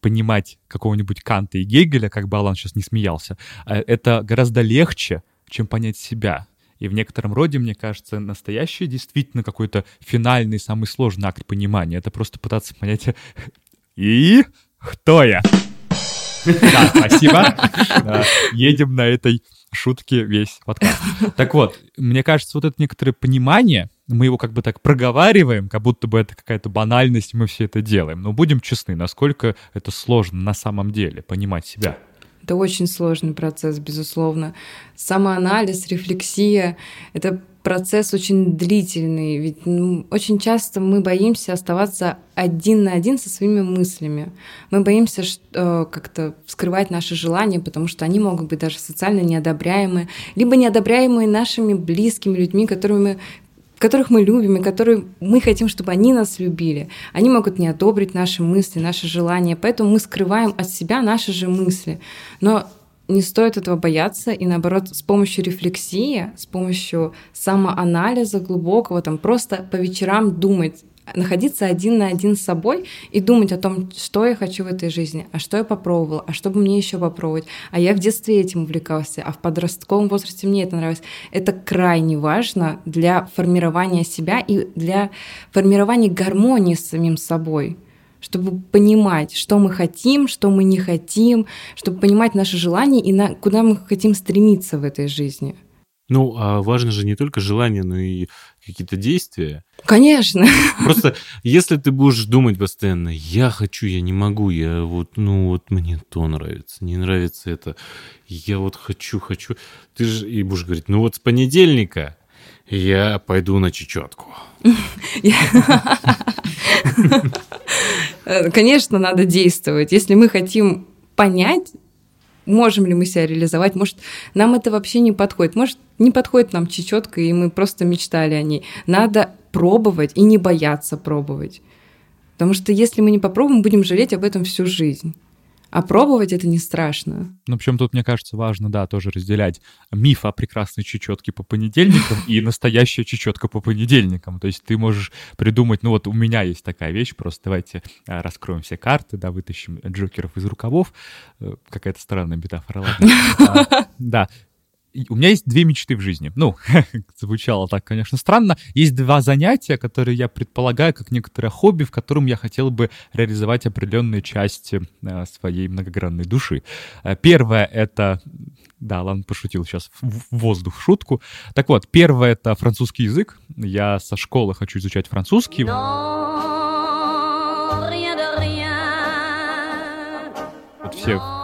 понимать какого-нибудь Канта и Гегеля, как бы Алан сейчас не смеялся, э, это гораздо легче, чем понять себя. И в некотором роде, мне кажется, настоящий действительно какой-то финальный, самый сложный акт понимания. Это просто пытаться понять, и кто я? Да, спасибо. Едем на этой шутке весь подкаст. Так вот, мне кажется, вот это некоторое понимание, мы его как бы так проговариваем, как будто бы это какая-то банальность, мы все это делаем. Но будем честны, насколько это сложно на самом деле понимать себя. Это очень сложный процесс, безусловно. Самоанализ, рефлексия — это процесс очень длительный, ведь ну, очень часто мы боимся оставаться один на один со своими мыслями. Мы боимся что, как-то скрывать наши желания, потому что они могут быть даже социально неодобряемые, либо неодобряемые нашими близкими людьми, которыми которых мы любим и которые мы хотим, чтобы они нас любили. Они могут не одобрить наши мысли, наши желания, поэтому мы скрываем от себя наши же мысли. Но не стоит этого бояться, и наоборот, с помощью рефлексии, с помощью самоанализа глубокого, там просто по вечерам думать, находиться один на один с собой и думать о том, что я хочу в этой жизни, а что я попробовала, а что бы мне еще попробовать. А я в детстве этим увлекался, а в подростковом возрасте мне это нравилось. Это крайне важно для формирования себя и для формирования гармонии с самим собой чтобы понимать, что мы хотим, что мы не хотим, чтобы понимать наши желания и на, куда мы хотим стремиться в этой жизни. Ну, а важно же не только желание, но и какие-то действия. Конечно. Просто если ты будешь думать постоянно, я хочу, я не могу, я вот, ну вот мне то нравится, не нравится это, я вот хочу, хочу, ты же и будешь говорить, ну вот с понедельника я пойду на чечетку. Конечно, надо действовать. Если мы хотим понять, можем ли мы себя реализовать, может, нам это вообще не подходит, может, не подходит нам чечетка, и мы просто мечтали о ней. Надо пробовать и не бояться пробовать. Потому что если мы не попробуем, будем жалеть об этом всю жизнь. А пробовать это не страшно. Ну, причем тут, мне кажется, важно, да, тоже разделять миф о прекрасной чечетке по понедельникам и настоящая чечетка по понедельникам. То есть ты можешь придумать, ну вот у меня есть такая вещь, просто давайте а, раскроем все карты, да, вытащим джокеров из рукавов. Э, какая-то странная метафора, ладно. А, да, у меня есть две мечты в жизни. Ну, звучало так, конечно, странно. Есть два занятия, которые я предполагаю как некоторое хобби, в котором я хотел бы реализовать определенные части э, своей многогранной души. Э, первое — это... Да, ладно, пошутил сейчас в воздух шутку. Так вот, первое — это французский язык. Я со школы хочу изучать французский. Вот все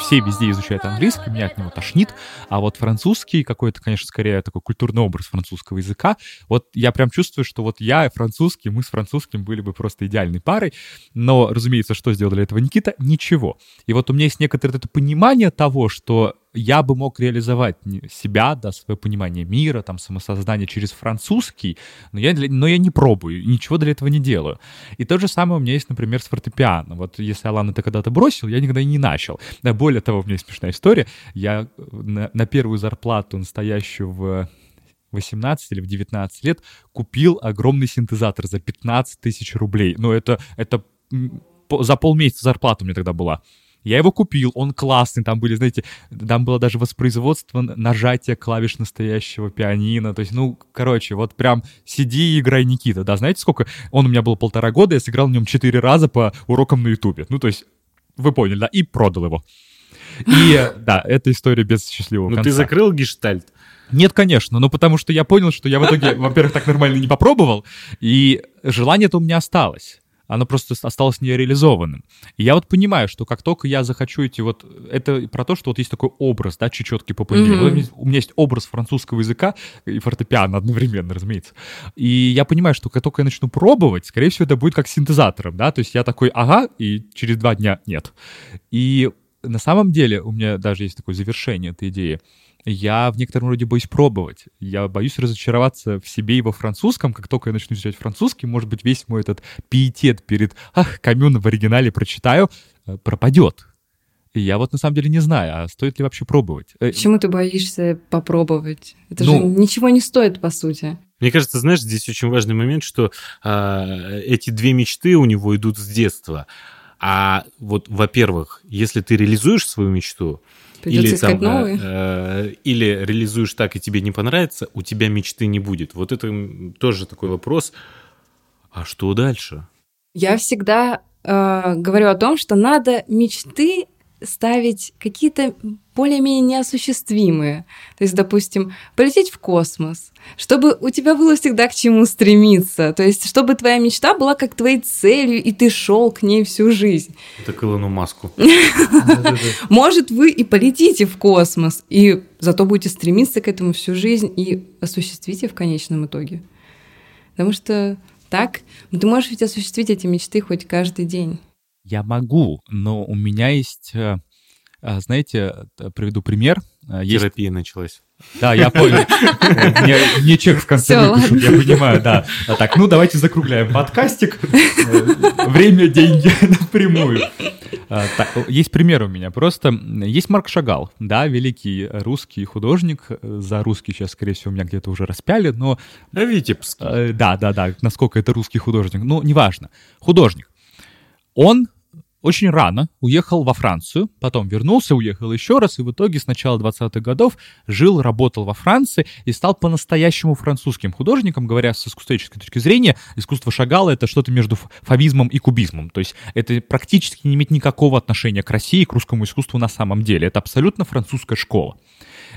все везде изучают английский, меня от него тошнит, а вот французский какой-то, конечно, скорее такой культурный образ французского языка. Вот я прям чувствую, что вот я французский, мы с французским были бы просто идеальной парой, но, разумеется, что сделал для этого Никита? Ничего. И вот у меня есть некоторое это понимание того, что я бы мог реализовать себя, да, свое понимание мира, там, самосознание через французский, но я, но я не пробую, ничего для этого не делаю. И то же самое у меня есть, например, с фортепиано. Вот если Алан это когда-то бросил, я никогда и не начал. Да, более того, у меня есть смешная история. Я на, на первую зарплату, настоящую в 18 или в 19 лет, купил огромный синтезатор за 15 тысяч рублей. Ну, это, это за полмесяца зарплата у меня тогда была. Я его купил, он классный, там были, знаете, там было даже воспроизводство нажатия клавиш настоящего пианино, то есть, ну, короче, вот прям сиди и играй Никита, да, знаете, сколько? Он у меня был полтора года, я сыграл на нем четыре раза по урокам на Ютубе, ну, то есть, вы поняли, да, и продал его. И, да, эта история без счастливого Ну, конца. ты закрыл гештальт? Нет, конечно, но потому что я понял, что я в итоге, во-первых, так нормально не попробовал, и желание-то у меня осталось. Оно просто осталось нереализованным. И я вот понимаю, что как только я захочу эти вот... Это про то, что вот есть такой образ, да, чечеткий по. Мгм. Вот у меня- У меня есть образ французского языка и фортепиано одновременно, разумеется. И я понимаю, что как только я начну пробовать, скорее всего, это будет как синтезатором, да, то есть я такой, ага, и через два дня нет. И на самом деле у меня даже есть такое завершение этой идеи. Я в некотором роде боюсь пробовать. Я боюсь разочароваться в себе и во французском. Как только я начну изучать французский, может быть, весь мой этот пиетет перед «Ах, Камюн в оригинале прочитаю» э, пропадет. И я вот на самом деле не знаю, а стоит ли вообще пробовать. Э, Почему ты боишься попробовать? Это Ну- же ничего не стоит, по сути. Мне кажется, знаешь, здесь очень важный момент, что а, эти две мечты у него идут с детства. А вот, во-первых, если ты реализуешь свою мечту, Придется или, искать там, э, новые. э, или реализуешь так, и тебе не понравится, у тебя мечты не будет. Вот это тоже такой вопрос. А что дальше? Я всегда э, говорю о том, что надо мечты ставить какие-то более-менее неосуществимые. То есть, допустим, полететь в космос, чтобы у тебя было всегда к чему стремиться. То есть, чтобы твоя мечта была как твоей целью, и ты шел к ней всю жизнь. Это к Илону Маску. Может, вы и полетите в космос, и зато будете стремиться к этому всю жизнь и осуществите в конечном итоге. Потому что так ты можешь ведь осуществить эти мечты хоть каждый день. Я могу, но у меня есть... э, э, Знаете, приведу пример. Э, Есть Терапия началась. Да, я понял. Мне, мне чек в конце Всё, выпишут, я понимаю, да. А так, ну давайте закругляем подкастик. Время, деньги напрямую. А, так, есть пример у меня. Просто есть Марк Шагал, да, великий русский художник. За русский сейчас, скорее всего, меня где-то уже распяли, но А Витебский. Да, да, да, насколько это русский художник. Ну, неважно. Художник. Он очень рано уехал во Францию, потом вернулся, уехал еще раз, и в итоге с начала 20-х годов жил, работал во Франции и стал по-настоящему французским художником, говоря с искусствоведческой точки зрения, искусство Шагала — это что-то между фавизмом и кубизмом. То есть это практически не имеет никакого отношения к России, к русскому искусству на самом деле. Это абсолютно французская школа.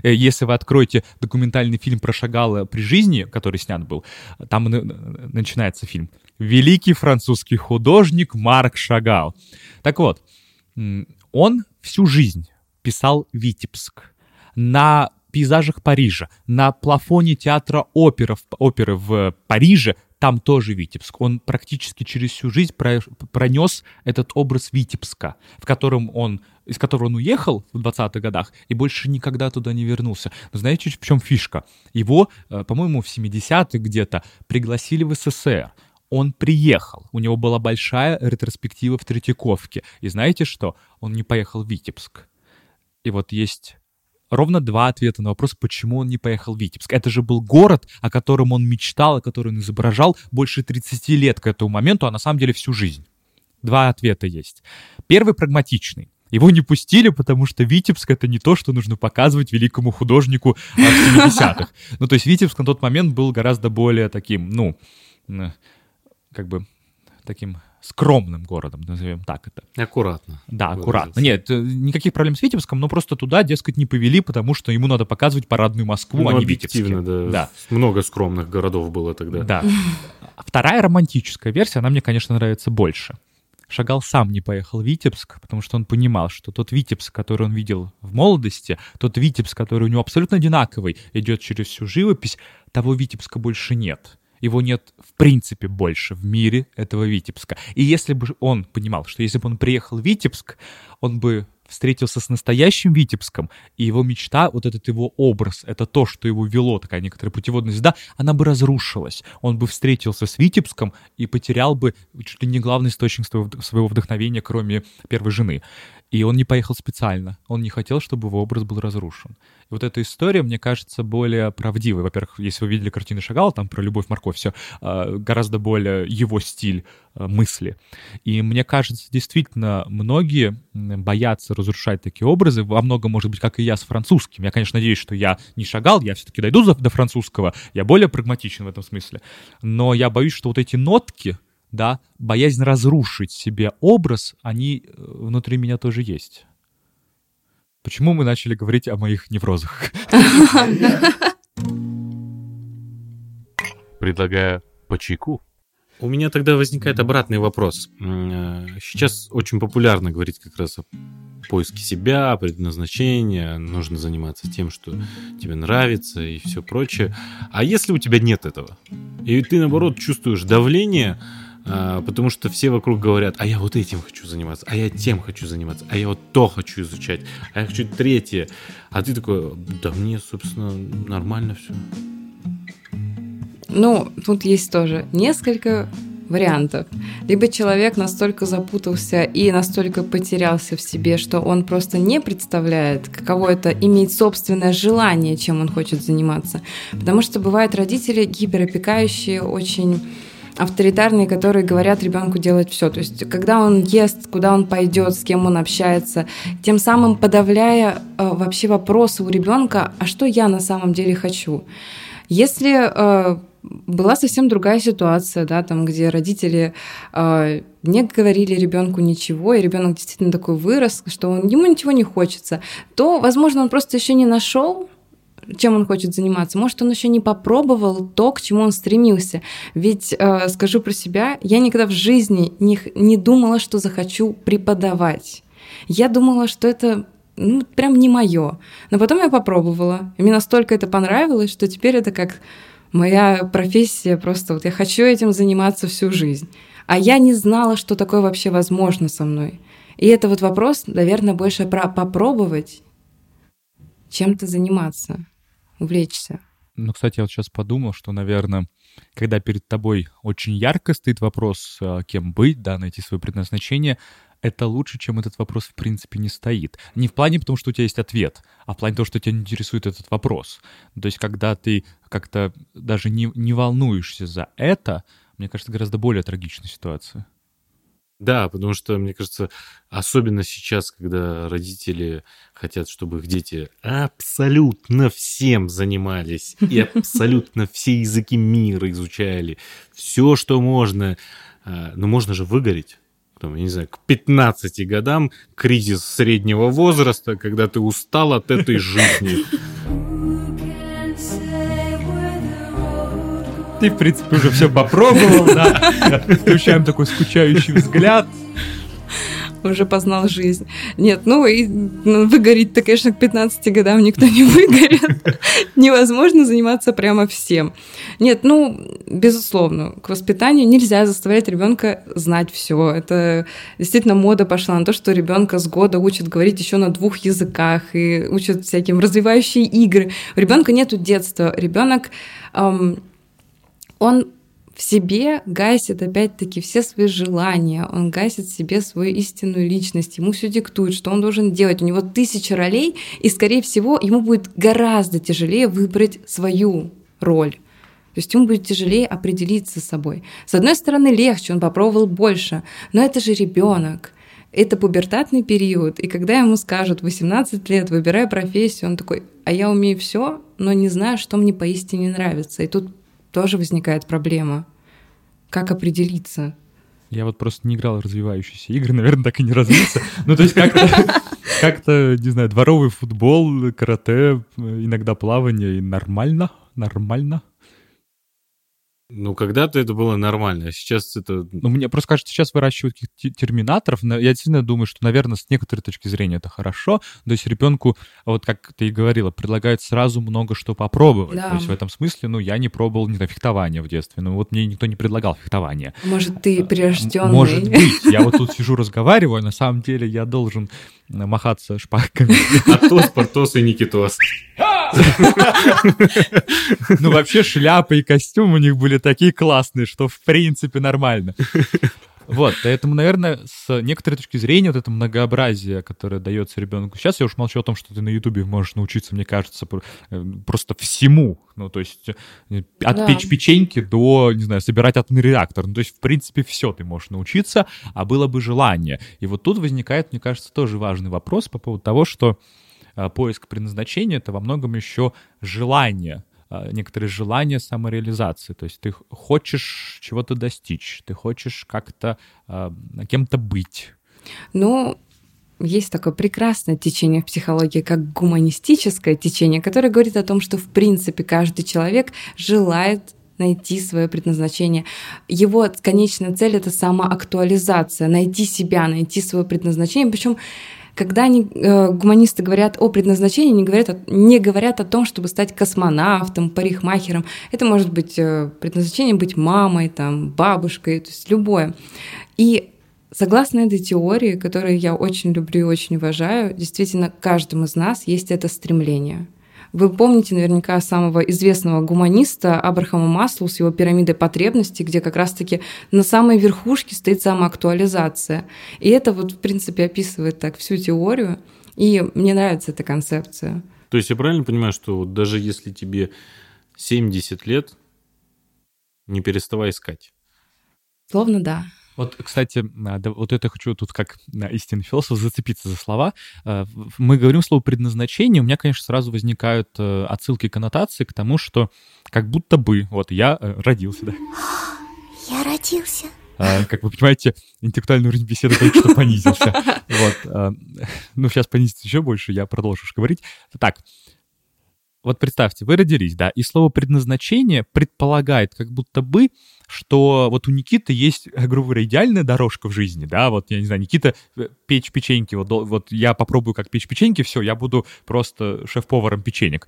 Э, Если вы откроете документальный фильм про Шагала при жизни, который снят был, там на- на- начинается фильм «Великий французский художник Марк Шагал». Так вот, он всю жизнь писал Витебск на пейзажах Парижа, на плафоне театра опера, оперы в Париже, там тоже Витебск. Он практически через всю жизнь про- пронес этот образ Витебска, в котором он, из которого он уехал в 20-х годах и больше никогда туда не вернулся. Но знаете, в чем фишка? Его, э, по-моему, в 70-х где-то пригласили в СССР. Он приехал, у него была большая ретроспектива в Третьяковке. И знаете что? Он не поехал в Витебск. И вот есть ровно два ответа на вопрос, почему он не поехал в Витебск. Это же был город, о котором он мечтал, о котором он изображал больше 30 лет к этому моменту, а на самом деле всю жизнь. Два ответа есть. Первый прагматичный. Его не пустили, потому что Витебск — это не то, что нужно показывать великому художнику в 70-х. Ну, то есть Витебск на тот момент был гораздо более таким, ну, как бы таким скромным городом, назовем так это. Аккуратно. Да, аккуратно. Нет, э, никаких проблем с Витебском, но просто туда, дескать, не повели, потому что ему надо показывать парадную Москву, Ну, а не объективно, Витебске. да. Много скромных городов было тогда. Да. Вторая романтическая версия, она мне, конечно, нравится больше. Шагал сам не поехал в Витебск, потому что он понимал, что тот Витебск, который он видел в молодости, тот Витебск, который у него абсолютно одинаковый, идет через всю живопись, того Витебска больше нет. Его нет в принципе больше в мире этого Витебска. И если бы он понимал, что если бы он приехал в Витебск, он бы встретился с настоящим Витебском, и его мечта, вот этот его образ, это то, что его вело, такая некоторая путеводная звезда, она бы разрушилась. Он бы встретился с Витебском и потерял бы чуть ли не главный источник своего, вдохновения, кроме первой жены. И он не поехал специально. Он не хотел, чтобы его образ был разрушен. И вот эта история, мне кажется, более правдивой. Во-первых, если вы видели картины Шагала, там про любовь, морковь, все гораздо более его стиль мысли. И мне кажется, действительно, многие боятся разрушать такие образы. Во многом, может быть, как и я с французским. Я, конечно, надеюсь, что я не шагал, я все-таки дойду до французского. Я более прагматичен в этом смысле. Но я боюсь, что вот эти нотки, да, боязнь разрушить себе образ, они э, внутри меня тоже есть. Почему мы начали говорить о моих неврозах? Предлагаю по чайку. У меня тогда возникает обратный вопрос. Э, Сейчас очень популярно говорить как раз о поиске себя, предназначения, нужно заниматься тем, что тебе нравится и все прочее. А если у тебя нет этого? И ты, наоборот, чувствуешь давление, а, потому что все вокруг говорят, а я вот этим хочу заниматься, а я тем хочу заниматься, а я вот то хочу изучать, а я хочу третье. А ты такой, да мне, собственно, нормально все. Ну, тут есть тоже несколько вариантов. Либо человек настолько запутался и настолько потерялся в себе, что он просто не представляет, каково это иметь собственное желание, чем он хочет заниматься. Потому что бывают родители гиперопекающие, очень авторитарные, которые говорят ребенку делать все. То есть, когда он ест, куда он пойдет, с кем он общается, тем самым подавляя э, вообще вопросы у ребенка, а что я на самом деле хочу. Если э, была совсем другая ситуация, да, там, где родители э, не говорили ребенку ничего, и ребенок действительно такой вырос, что он, ему ничего не хочется, то, возможно, он просто еще не нашел чем он хочет заниматься. Может, он еще не попробовал то, к чему он стремился. Ведь, э, скажу про себя, я никогда в жизни не, не думала, что захочу преподавать. Я думала, что это ну, прям не мое. Но потом я попробовала. И мне настолько это понравилось, что теперь это как моя профессия. Просто вот я хочу этим заниматься всю жизнь. А я не знала, что такое вообще возможно со мной. И это вот вопрос, наверное, больше про попробовать чем-то заниматься, увлечься. Ну, кстати, я вот сейчас подумал, что, наверное, когда перед тобой очень ярко стоит вопрос, а, кем быть, да, найти свое предназначение, это лучше, чем этот вопрос в принципе не стоит. Не в плане потому, что у тебя есть ответ, а в плане того, что тебя интересует этот вопрос. То есть, когда ты как-то даже не, не волнуешься за это, мне кажется, гораздо более трагичная ситуация. Да, потому что, мне кажется, особенно сейчас, когда родители хотят, чтобы их дети абсолютно всем занимались и абсолютно все языки мира изучали, все, что можно, а, но можно же выгореть. Там, я не знаю, к 15 годам кризис среднего возраста, когда ты устал от этой жизни. Ты, в принципе, уже все попробовал, да. Включаем такой скучающий взгляд. Уже познал жизнь. Нет, ну и ну, выгореть-то, конечно, к 15 годам никто не выгорит. Невозможно заниматься прямо всем. Нет, ну, безусловно, к воспитанию нельзя заставлять ребенка знать все. Это действительно мода пошла на то, что ребенка с года учат говорить еще на двух языках и учат всяким развивающие игры. У ребенка нету детства. Ребенок эм, он в себе гасит опять-таки все свои желания, он гасит себе свою истинную личность, ему все диктует, что он должен делать. У него тысяча ролей, и, скорее всего, ему будет гораздо тяжелее выбрать свою роль. То есть ему будет тяжелее определиться с собой. С одной стороны, легче, он попробовал больше, но это же ребенок. Это пубертатный период, и когда ему скажут 18 лет, выбирай профессию, он такой, а я умею все, но не знаю, что мне поистине нравится. И тут тоже возникает проблема. Как определиться? Я вот просто не играл в развивающиеся игры, наверное, так и не развился. Ну, то есть как-то, как-то, не знаю, дворовый футбол, карате, иногда плавание, и нормально, нормально. Ну, когда-то это было нормально, а сейчас это... Ну, мне просто кажется, сейчас выращивают каких-то терминаторов. но Я действительно думаю, что, наверное, с некоторой точки зрения это хорошо. То есть ребенку, вот как ты и говорила, предлагают сразу много что попробовать. Да. То есть в этом смысле, ну, я не пробовал, не знаю, фехтование в детстве. Ну, вот мне никто не предлагал фехтование. Может, ты прирожденный? Может быть. Я вот тут сижу, разговариваю, а на самом деле я должен махаться шпагами. Атос, Портос и Никитос. Ну, вообще, шляпы и костюм у них были такие классные, что в принципе нормально. Вот, поэтому, наверное, с некоторой точки зрения вот это многообразие, которое дается ребенку сейчас, я уж молчу о том, что ты на Ютубе можешь научиться, мне кажется, э, просто всему. Ну, то есть э, от Да. печь печеньки до, не знаю, собирать атомный реактор. Ну, то есть, в принципе, все ты можешь научиться, а было бы желание. И вот тут возникает, мне кажется, тоже важный вопрос по поводу того, что а, поиск предназначения — это во многом еще желание, некоторые желания самореализации. То есть ты хочешь чего-то достичь, ты хочешь как-то а, кем-то быть. Ну, есть такое прекрасное течение в психологии, как гуманистическое течение, которое говорит о том, что в принципе каждый человек желает найти свое предназначение. Его конечная цель это самоактуализация, найти себя, найти свое предназначение. Причем когда они, э, гуманисты говорят о предназначении, не говорят, о, не говорят о том, чтобы стать космонавтом, парикмахером. Это может быть э, предназначение быть мамой, там, бабушкой, то есть любое. И Согласно этой теории, которую я очень люблю и очень уважаю, действительно, каждому из нас есть это стремление. Вы помните наверняка самого известного гуманиста Абрахама Маслоу с его пирамидой потребностей, где как раз-таки на самой верхушке стоит самоактуализация. И это вот, в принципе, описывает так всю теорию. И мне нравится эта концепция. То есть я правильно понимаю, что вот даже если тебе 70 лет, не переставай искать? Словно да. Вот, кстати, а, вот это хочу тут как истинный философ зацепиться за слова. А, мы говорим слово предназначение, у меня, конечно, сразу возникают э, отсылки, коннотации к тому, что как будто бы, вот я э, родился, да. Я родился. Как вы понимаете, интеллектуальный уровень беседы только что понизился. Вот. Ну, сейчас понизится еще больше, я продолжу говорить. Так, вот представьте, вы родились, да, и слово предназначение предполагает как будто бы, что вот у Никиты есть, грубо говоря, идеальная дорожка в жизни, да, вот, я не знаю, Никита э, печь печеньки, вот, вот я попробую как печь печеньки, все, я буду просто шеф-поваром печенек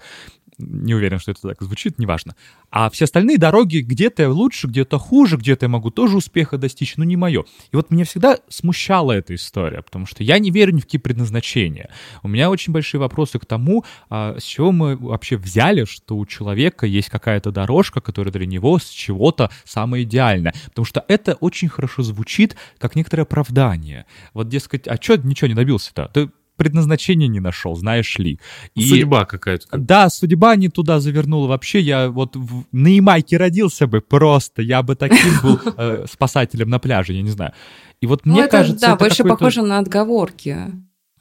не уверен, что это так звучит, неважно. А все остальные дороги где-то лучше, где-то хуже, где-то я могу тоже успеха достичь, но не мое. И вот меня всегда смущала эта история, потому что я не верю ни в какие предназначения. У меня очень большие вопросы к тому, а, с чего мы вообще взяли, что у человека есть какая-то дорожка, которая для него с чего-то самое идеальное. Потому что это очень хорошо звучит, как некоторое оправдание. Вот, дескать, а что ничего не добился-то? Ты предназначения не нашел, знаешь ли. И, судьба какая-то. Да, судьба не туда завернула. Вообще, я вот в, на Ямайке родился бы просто, я бы таким был э, спасателем на пляже, я не знаю. И вот мне ну, это, кажется, да, это больше похоже на отговорки.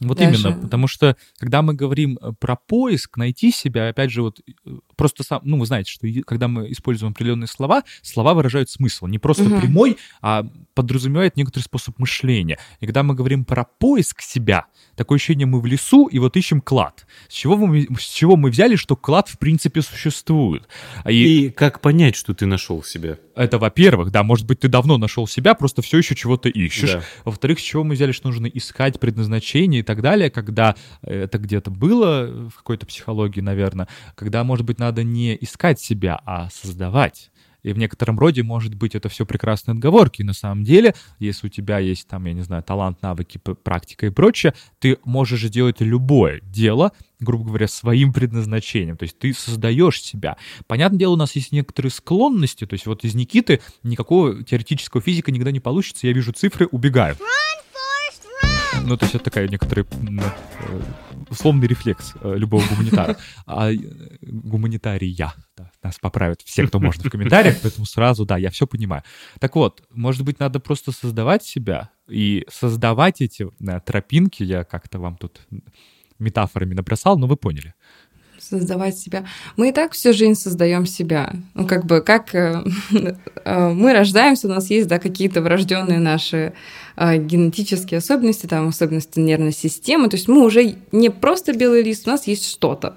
Вот Даже... именно, потому что когда мы говорим э, про поиск, найти себя, опять же, вот э, просто сам, ну, вы знаете, что когда мы используем определенные слова, слова выражают смысл, не просто угу. прямой, а подразумевает некоторый способ мышления. И когда мы говорим про поиск себя, такое ощущение, мы в лесу и вот ищем клад. С чего мы, с чего мы взяли, что клад в принципе существует? И, и как понять, что ты нашел себя? Это, во-первых, да, может быть, ты давно нашел себя, просто все еще чего-то ищешь. Да. Во-вторых, с чего мы взяли, что нужно искать предназначение и так далее, когда это где-то было в какой-то психологии, наверное, когда, может быть, надо не искать себя, а создавать. И в некотором роде, может быть, это все прекрасные отговорки. на самом деле, если у тебя есть, там, я не знаю, талант, навыки, практика и прочее, ты можешь делать любое дело, грубо говоря, своим предназначением. То есть ты создаешь себя. Понятное дело, у нас есть некоторые склонности. То есть вот из Никиты никакого теоретического физика никогда не получится. Я вижу цифры, убегаю. Ну, то есть это такая некоторая э, условный рефлекс э, любого гуманитара. А э, гуманитария, да, нас поправят все, кто может в комментариях, поэтому сразу, да, я все понимаю. Так вот, может быть, надо просто создавать себя и создавать эти тропинки, я как-то вам тут метафорами набросал, но вы поняли создавать себя. Мы и так всю жизнь создаем себя. Ну, как бы, как э, э, мы рождаемся, у нас есть, да, какие-то врожденные наши э, генетические особенности, там, особенности нервной системы. То есть мы уже не просто белый лист, у нас есть что-то.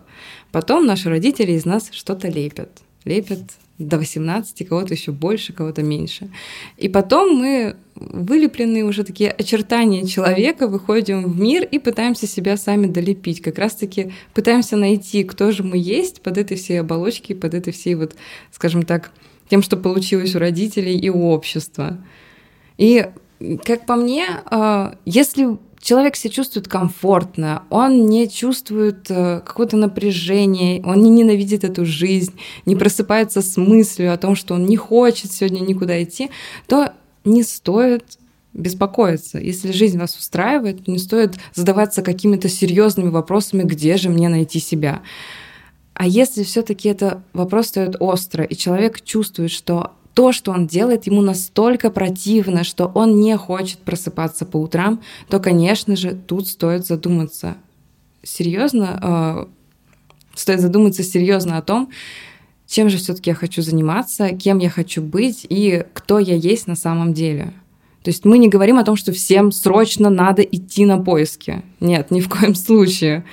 Потом наши родители из нас что-то лепят. Лепят до 18, кого-то еще больше, кого-то меньше. И потом мы вылепленные уже такие очертания человека, выходим в мир и пытаемся себя сами долепить. Как раз-таки пытаемся найти, кто же мы есть под этой всей оболочкой, под этой всей вот, скажем так, тем, что получилось у родителей и у общества. И как по мне, а, если человек себя чувствует комфортно, он не чувствует э, какого-то напряжения, он не ненавидит эту жизнь, не просыпается с мыслью о том, что он не хочет сегодня никуда идти, то не стоит беспокоиться. Если жизнь вас устраивает, не стоит задаваться какими-то серьезными вопросами, где же мне найти себя. А если все-таки это вопрос стоит остро, и человек чувствует, что то, что он делает, ему настолько противно, что он не хочет просыпаться по утрам, то, конечно же, тут стоит задуматься серьезно, э, стоит задуматься серьезно о том, чем же все-таки я хочу заниматься, кем я хочу быть и кто я есть на самом деле. То есть мы не говорим о том, что всем срочно надо идти на поиски. Нет, ни в коем случае.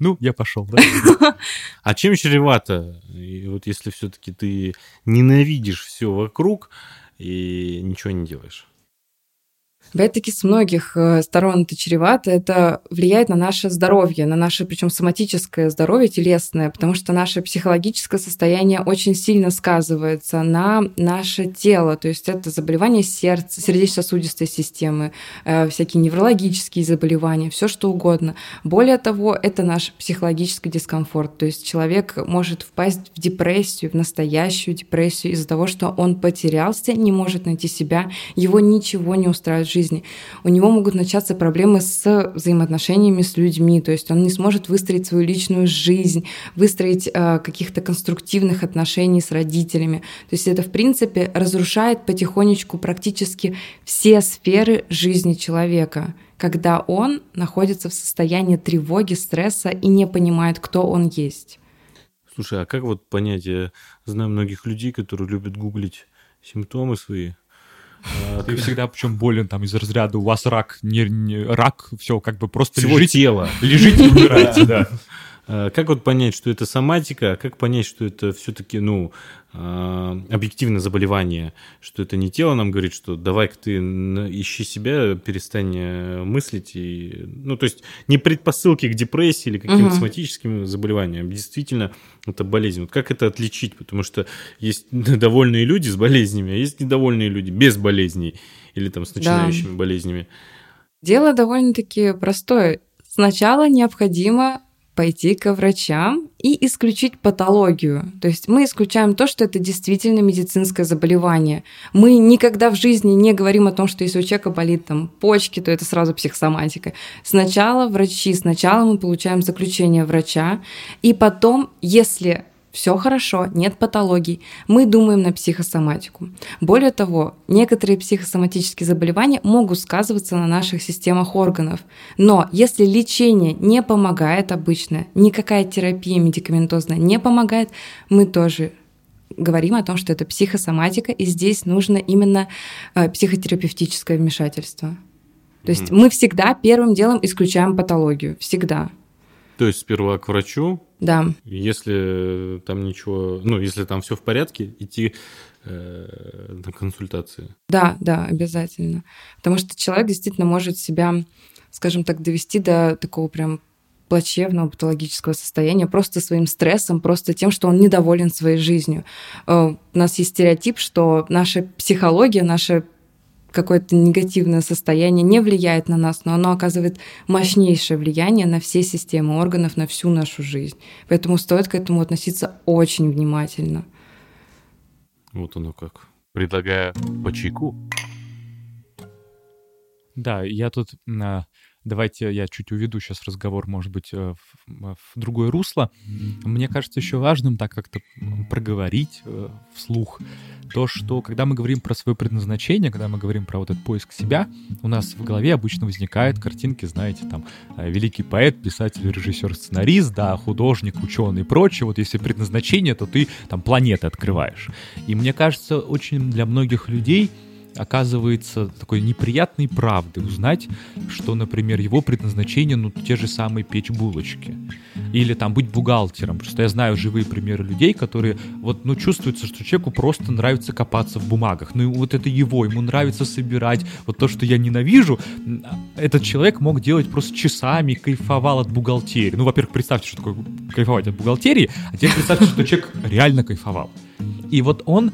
Ну, я пошел, да? А чем чревато? И вот если все-таки ты ненавидишь все вокруг и ничего не делаешь. Опять-таки с многих э, сторон это чревато, это влияет на наше здоровье, на наше, причем соматическое здоровье, телесное, потому что наше психологическое состояние очень сильно сказывается на наше тело, то есть это заболевания сердца, сердечно-сосудистой системы, э, всякие неврологические заболевания, все что угодно. Более того, это наш психологический дискомфорт, то есть человек может впасть в депрессию, в настоящую депрессию из-за того, что он потерялся, не может найти себя, его ничего не устраивает в жизни. У него могут начаться проблемы с взаимоотношениями с людьми, то есть он не сможет выстроить свою личную жизнь, выстроить э, каких-то конструктивных отношений с родителями. То есть это, в принципе, разрушает потихонечку практически все сферы жизни человека когда он находится в состоянии тревоги, стресса и не понимает, кто он есть. Слушай, а как вот понять, я знаю многих людей, которые любят гуглить симптомы свои, Ты всегда причем болен там из разряда у вас рак, не, не рак, все как бы просто Всего лежите, тела. лежите и умирайте, да. А, Как вот понять, что это соматика, а как понять, что это все-таки, ну, а, объективное заболевание, что это не тело нам говорит, что давай-ка ты ищи себя, перестань э, мыслить, и, ну, то есть не предпосылки к депрессии или каким-то Мгм. соматическим заболеваниям, действительно это болезнь. Вот как это отличить? Потому что есть довольные люди с болезнями, а есть недовольные люди без болезней или там с начинающими болезнями. Дело довольно-таки простое. Сначала необходимо пойти к врачам и исключить патологию. То есть мы исключаем то, что это действительно медицинское заболевание. Мы никогда в жизни не говорим о том, что если у человека болит там почки, то это сразу психосоматика. Сначала врачи, сначала мы получаем заключение врача, и потом, если все хорошо, нет патологий, мы думаем на психосоматику. Более того, некоторые психосоматические заболевания могут сказываться на наших системах органов. Но если лечение не помогает обычно, никакая терапия медикаментозная не помогает, мы тоже говорим о том, что это психосоматика, и здесь нужно именно э, психотерапевтическое вмешательство. То есть мы всегда первым делом исключаем патологию. Всегда. То есть сперва к врачу, Да. если там ничего, ну, если там все в порядке, идти э, на консультации. Да, да, обязательно. Потому что человек действительно может себя, скажем так, довести до такого прям плачевного патологического состояния просто своим стрессом, просто тем, что он недоволен своей жизнью. Э, У нас есть стереотип, что наша психология, наше какое-то негативное состояние не влияет на нас, но оно оказывает мощнейшее влияние на все системы органов, на всю нашу жизнь. Поэтому стоит к этому относиться очень внимательно. Вот оно как. Предлагаю по чайку. Да, я тут... а, Давайте я чуть уведу сейчас разговор, может быть, э, в, в другое русло. Мне кажется еще важным так как-то проговорить э, вслух то, что когда мы говорим про свое предназначение, когда мы говорим про вот этот поиск себя, у нас в голове обычно возникают картинки, знаете, там, э, великий поэт, писатель, режиссер, сценарист, да, художник, ученый и прочее. Вот если предназначение, то ты там планеты открываешь. И мне кажется, очень для многих людей оказывается такой неприятной правдой узнать, что, например, его предназначение, ну, те же самые печь булочки. Или там быть бухгалтером. Просто я знаю живые примеры людей, которые вот, ну, чувствуется, что человеку просто нравится копаться в бумагах. Ну, вот это его, ему нравится собирать. Вот то, что я ненавижу, этот человек мог делать просто часами, кайфовал от бухгалтерии. Ну, во-первых, представьте, что такое кайфовать от бухгалтерии, а теперь представьте, что человек реально кайфовал. И вот он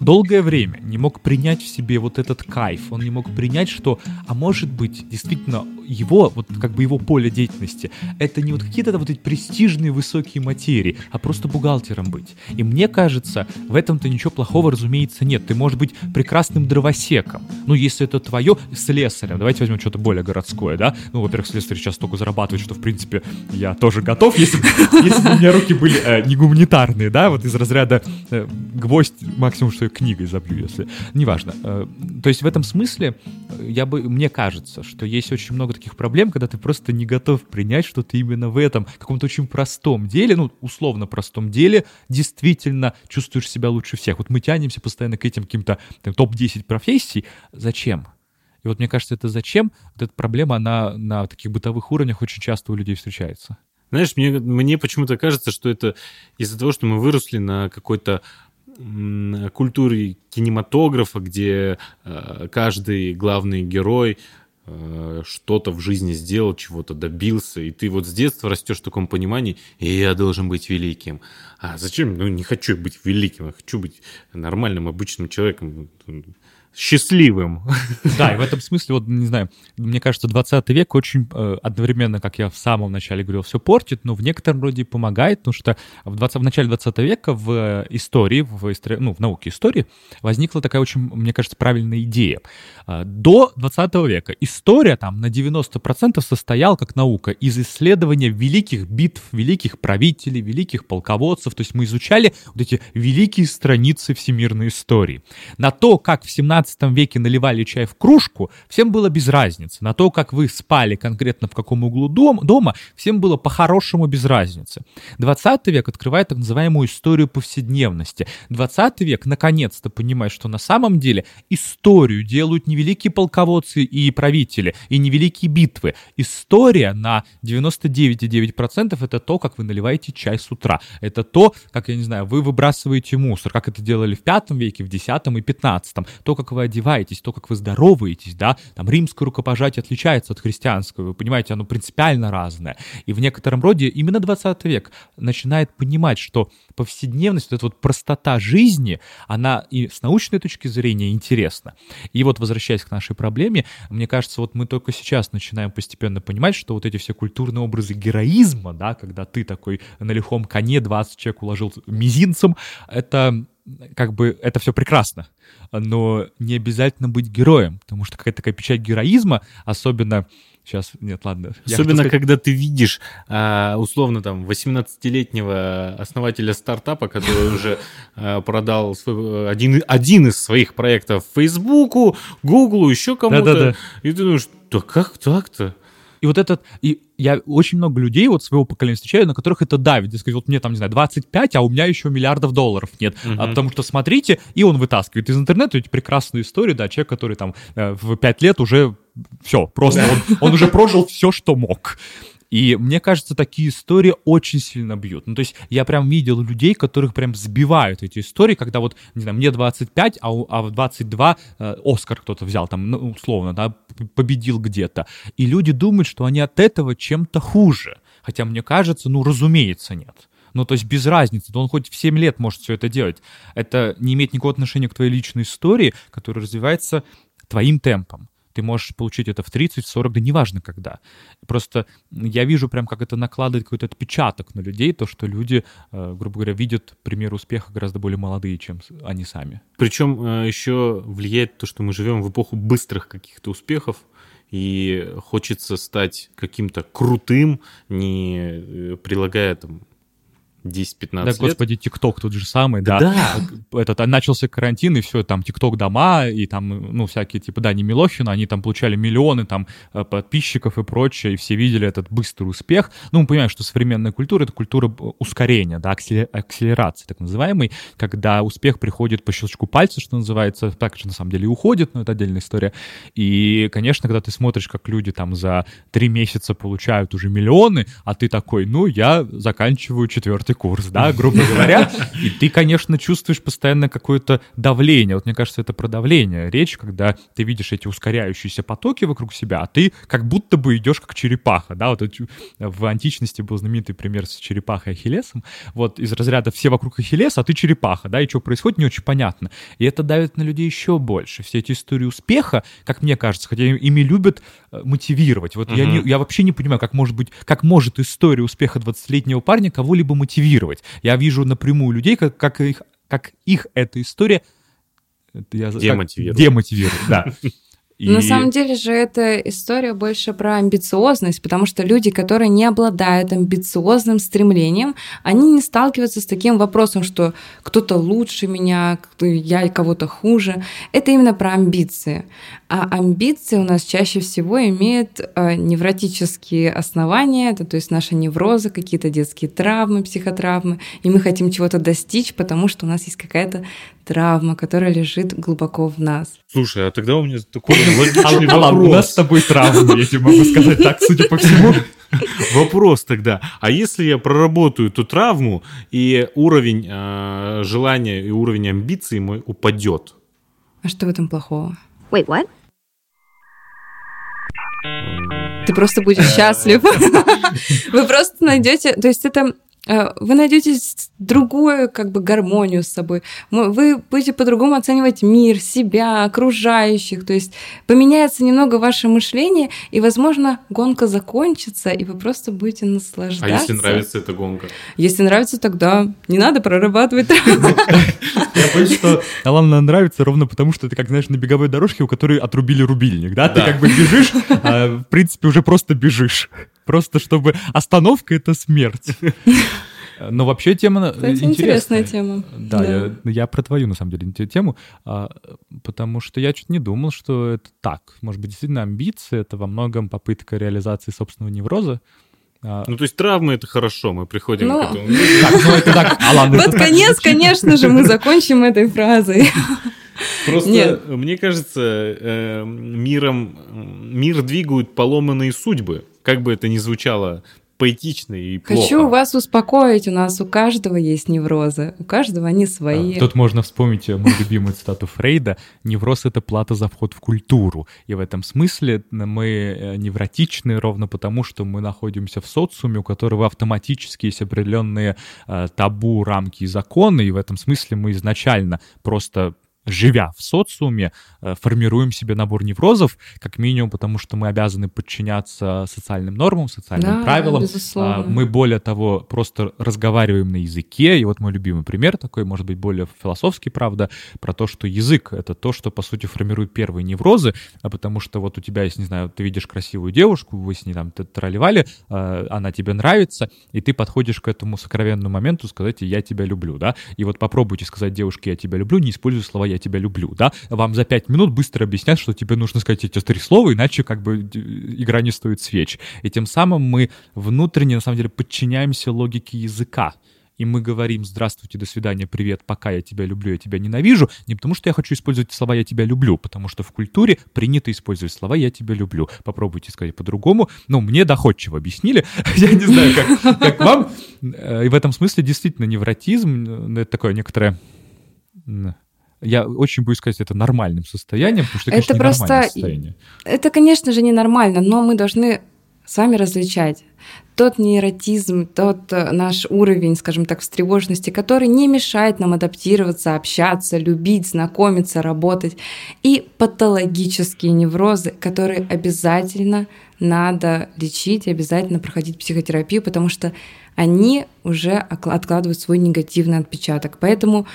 долгое время не мог принять в себе вот этот кайф, он не мог принять, что, а может быть, действительно, его, вот как бы его поле деятельности, это не вот какие-то вот эти престижные высокие материи, а просто бухгалтером быть. И мне кажется, в этом-то ничего плохого, разумеется, нет. Ты можешь быть прекрасным дровосеком. Ну, если это твое, слесарем. Давайте возьмем что-то более городское, да? Ну, во-первых, слесарь сейчас столько зарабатывает, что, в принципе, я тоже готов, если, если у меня руки были э, не гуманитарные, да, вот из разряда э, гвоздь, максимум, что книгой забью, если... Неважно. Э, то есть в этом смысле э, я бы, мне кажется, что есть очень много таких проблем, когда ты просто не готов принять, что ты именно в этом каком-то очень простом деле, ну, условно простом деле, действительно чувствуешь себя лучше всех. Вот мы тянемся постоянно к этим каким-то там, топ-10 профессий. Зачем? И вот мне кажется, это зачем? Вот эта проблема, она на таких бытовых уровнях очень часто у людей встречается. Знаешь, мне, мне почему-то кажется, что это из-за того, что мы выросли на какой-то культуре кинематографа, где э, каждый главный герой э, что-то в жизни сделал, чего-то добился, и ты вот с детства растешь в таком понимании, и я должен быть великим. А зачем? Ну, не хочу быть великим, я хочу быть нормальным, обычным человеком, счастливым. Да, и в этом смысле, вот, не знаю, мне кажется, 20 век очень э, одновременно, как я в самом начале говорил, все портит, но в некотором роде помогает, потому что в, 20, в начале 20 века в э, истории, в, истори- ну, в науке истории возникла такая очень, мне кажется, правильная идея. А, До 20 века история там на 90% состояла как наука из исследования великих битв, великих правителей, великих полководцев, то есть мы изучали вот эти великие страницы всемирной истории. На то, как в 17 веке наливали чай в кружку, всем было без разницы. На то, как вы спали конкретно в каком углу дом, дома, всем было по-хорошему без разницы. 20 век открывает так называемую историю повседневности. 20 век наконец-то понимает, что на самом деле историю делают не великие полководцы и правители, и не великие битвы. История на 99,9% это то, как вы наливаете чай с утра. Это то, как, я не знаю, вы выбрасываете мусор, как это делали в 5 веке, в 10 и 15. То, как вы одеваетесь, то, как вы здороваетесь, да, там римское рукопожатие отличается от христианского, вы понимаете, оно принципиально разное. И в некотором роде именно 20 век начинает понимать, что повседневность, вот эта вот простота жизни, она и с научной точки зрения интересна. И вот возвращаясь к нашей проблеме, мне кажется, вот мы только сейчас начинаем постепенно понимать, что вот эти все культурные образы героизма, да, когда ты такой на лихом коне 20 человек уложил мизинцем, это как бы это все прекрасно, но не обязательно быть героем, потому что какая-то такая печать героизма, особенно сейчас, нет, ладно. Особенно, сказать- когда ты видишь, а, условно, там, 18-летнего основателя стартапа, который уже а, продал свой- один, один из своих проектов Фейсбуку, Гуглу, еще кому-то. Да-да-да. И ты думаешь, да как так-то? И вот этот, и я очень много людей вот своего поколения встречаю, на которых это давит. Дескать, вот мне там, не знаю, 25, а у меня еще миллиардов долларов нет. А потому что смотрите, и он вытаскивает из интернета эти прекрасные истории, да, человек, который там э, в 5 лет уже все, просто он, он уже прожил все, что мог. И мне кажется, такие истории очень сильно бьют. Ну, то есть я прям видел людей, которых прям сбивают эти истории, когда вот, не знаю, мне 25, а, у- а в 22 э, Оскар кто-то взял, там, ну, условно, да, победил где-то. И люди думают, что они от этого чем-то хуже. Хотя мне кажется, ну, разумеется, нет. Ну, то есть без разницы, да он хоть в 7 лет может все это делать. Это не имеет никакого отношения к твоей личной истории, которая развивается твоим темпом. Ты можешь получить это в 30, в 40, да неважно когда. Просто я вижу прям, как это накладывает какой-то отпечаток на людей, то, что люди, э, грубо говоря, видят пример успеха гораздо более молодые, чем они сами. Причем э, еще влияет то, что мы живем в эпоху быстрых каких-то успехов, и хочется стать каким-то крутым, не э, прилагая там 10-15 Да, лет. господи, ТикТок тот же самый, да. Да. Этот, а начался карантин, и все, там ТикТок дома, и там, ну, всякие, типа, да, не Милохина, они там получали миллионы там э, подписчиков и прочее, и все видели этот быстрый успех. Ну, мы понимаем, что современная культура — это культура э, ускорения, да, акселе- акселерации, так называемой, когда успех приходит по щелчку пальца, что называется, так же на самом деле и уходит, но это отдельная история. И, конечно, когда ты смотришь, как люди там за три месяца получают уже миллионы, а ты такой, ну, я заканчиваю четвертый курс, да, грубо говоря, и ты, конечно, чувствуешь постоянно какое-то давление. Вот мне кажется, это про давление речь, когда ты видишь эти ускоряющиеся потоки вокруг себя, а ты как будто бы идешь как черепаха, да, вот в античности был знаменитый пример с черепахой Ахиллесом, вот из разряда все вокруг Ахиллеса, а ты черепаха, да, и что происходит, не очень понятно. И это давит на людей еще больше. Все эти истории успеха, как мне кажется, хотя ими любят э, мотивировать. Вот я, не, я вообще не понимаю, как может быть, как может история успеха 20-летнего парня кого-либо мотивировать. Я вижу напрямую людей, как, как, их, как их эта история я, как- Демотивирует. демотивирует, да. И- На самом деле же эта история больше про амбициозность, потому что люди, которые не обладают амбициозным стремлением, они не сталкиваются с таким вопросом, что кто-то лучше меня, я кого-то хуже. Это именно про амбиции. А амбиции у нас чаще всего имеют э, невротические основания, это то есть наши неврозы, какие-то детские травмы, психотравмы, и мы хотим чего-то достичь, потому что у нас есть какая-то травма, которая лежит глубоко в нас. Слушай, а тогда у меня такой логичный Алан, у нас с вопрос. тобой травмы, я тебе могу сказать так, судя по всему. Вопрос тогда, а если я проработаю эту травму, и уровень э, желания и уровень амбиций мой упадет? А что в этом плохого? Wait, what? Ты просто будешь счастлив. Вы просто найдете, то есть это вы найдете другую как бы гармонию с собой. Вы будете по-другому оценивать мир, себя, окружающих. То есть поменяется немного ваше мышление, и, возможно, гонка закончится, и вы просто будете А наслаждаться. если нравится эта гонка? Если нравится, тогда не надо прорабатывать травму. Я боюсь, что Алана нравится ровно потому, что ты, как знаешь, на беговой дорожке, у которой отрубили рубильник, да? Ты как бы бежишь, а, в принципе, уже просто бежишь. Просто чтобы... Остановка — это смерть. Но вообще тема Кстати, интересная. интересная тема. Да, Да. Я, я про твою, на самом деле, те- тему, а, потому что я чуть не думал, что это так. Может быть, действительно, амбиции — это во многом попытка реализации собственного невроза. А, Ну, то есть травмы это хорошо, мы приходим Ну. к этому. так, ну это так, Алан, Под конец, конечно же, мы закончим этой фразой. Просто Нет. мне кажется, э, миром мир двигают поломанные судьбы. Как бы это ни звучало поэтично и плохо. Хочу вас успокоить, у нас у каждого есть неврозы, у каждого они свои. Тут можно вспомнить э, мою любимую цитату Фрейда. Невроз — это плата за вход в культуру. И в этом смысле мы э, невротичны ровно потому, что мы находимся в социуме, у которого автоматически есть определенные э, табу, рамки и законы. И в этом смысле мы изначально просто живя в социуме, э, формируем себе набор неврозов, как минимум потому, что мы обязаны подчиняться социальным нормам, социальным Да, правилам. безусловно. А, Мы, более того, просто разговариваем на языке. И вот мой любимый пример такой, может быть, более философский, правда, про то, что язык — это то, что, по сути, формирует первые неврозы, а потому что вот у тебя есть, не знаю, ты видишь красивую девушку, вы с ней там тролливали, а, она тебе нравится, и ты подходишь к этому сокровенному моменту сказать «я тебя люблю», да? И вот попробуйте сказать девушке «я тебя люблю», не используя слова «я тебя люблю», да? Вам за пять минут быстро объяснят, что тебе нужно сказать эти три слова, иначе как бы д- игра не стоит свеч. И тем самым мы внутренне, на самом деле, подчиняемся логике языка. И мы говорим «здравствуйте, до свидания, привет, пока, я тебя люблю, я тебя ненавижу», не потому что я хочу использовать слова «я тебя люблю», потому что в культуре принято использовать слова «я тебя люблю». Попробуйте сказать по-другому. Ну, мне доходчиво объяснили. Я не знаю, как, как вам. Э, И в этом смысле действительно невротизм э, — это такое некоторое... Я очень боюсь сказать это нормальным состоянием, потому что это, Это конечно, просто состояние. Это, конечно же, ненормально, но мы должны с вами различать тот нейротизм, тот э, наш уровень, скажем так, встревоженности, который не мешает нам адаптироваться, общаться, любить, знакомиться, работать, и патологические неврозы, которые обязательно надо лечить, обязательно проходить психотерапию, потому что они уже откладывают свой негативный отпечаток. Поэтому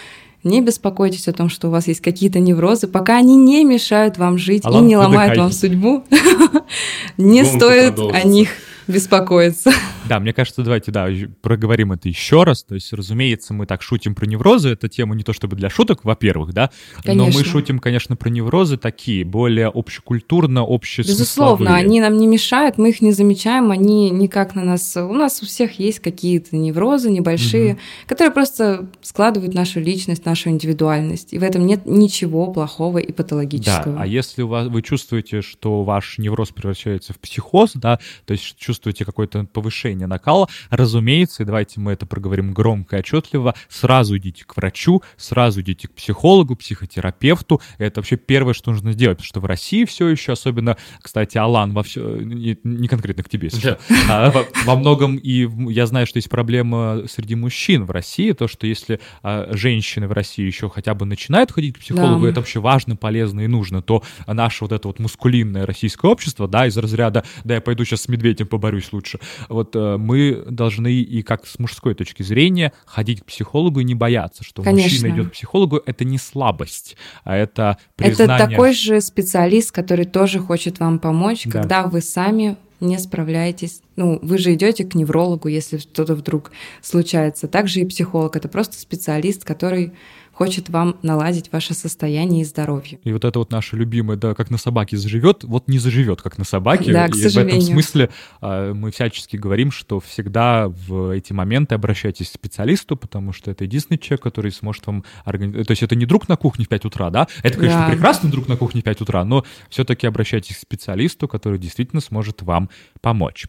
не беспокойтесь о том, что у вас есть какие-то неврозы, пока они не мешают вам жить и Алан, не ломают вам судьбу. Не стоит о них беспокоиться. Да, мне кажется, давайте, да, проговорим это еще раз. То есть, разумеется, мы так шутим про неврозы. Это тема не то чтобы для шуток, во-первых, да, но мы Конечно. шутим, конечно, про неврозы такие, более общекультурно, общесмысловые. Безусловно, они нам не мешают, мы их не замечаем, они никак на нас... У нас у всех есть какие-то неврозы небольшие, которые просто складывают нашу личность, нашу индивидуальность. И в этом нет ничего плохого и Да, патологического. а если у вас, вы чувствуете, что ваш невроз превращается в психоз, да, то есть чувствуете какое-то повышение накала, разумеется, и давайте мы это проговорим громко и отчетливо, сразу идите к врачу, сразу идите к психологу, психотерапевту. Это вообще первое, что нужно сделать, потому что в России все еще, особенно, кстати, Алан, во все, не, не конкретно к тебе, если что, а во, во многом и я знаю, что есть проблема среди мужчин в России, то, что если а, женщины в России еще хотя бы начинают ходить к психологу, Да. это вообще важно, полезно и нужно, то наше вот это вот мускулинное российское общество, да, из разряда, да, я пойду сейчас с медведем поборюсь лучше, вот э, мы должны и как с мужской точки зрения ходить к психологу и не бояться, что Конечно. мужчина идет к психологу, это не слабость, а это Это признание... такой же специалист, который тоже хочет вам помочь, Да. когда вы сами не справляетесь. Ну, вы же идете к неврологу, если что-то вдруг случается. Также и психолог. Это просто специалист, который хочет вам наладить ваше состояние и здоровье. И вот это вот наше любимое, да, как на собаке заживет, вот не заживет, как на собаке. Да, и к в этом сожалению. смысле а, мы всячески говорим, что всегда в эти моменты обращайтесь к специалисту, потому что это единственный человек, который сможет вам организовать. То есть это не друг на кухне в 5 утра, да? Это, конечно, Да. прекрасный друг на кухне в 5 утра, но все-таки обращайтесь к специалисту, который действительно сможет вам помочь.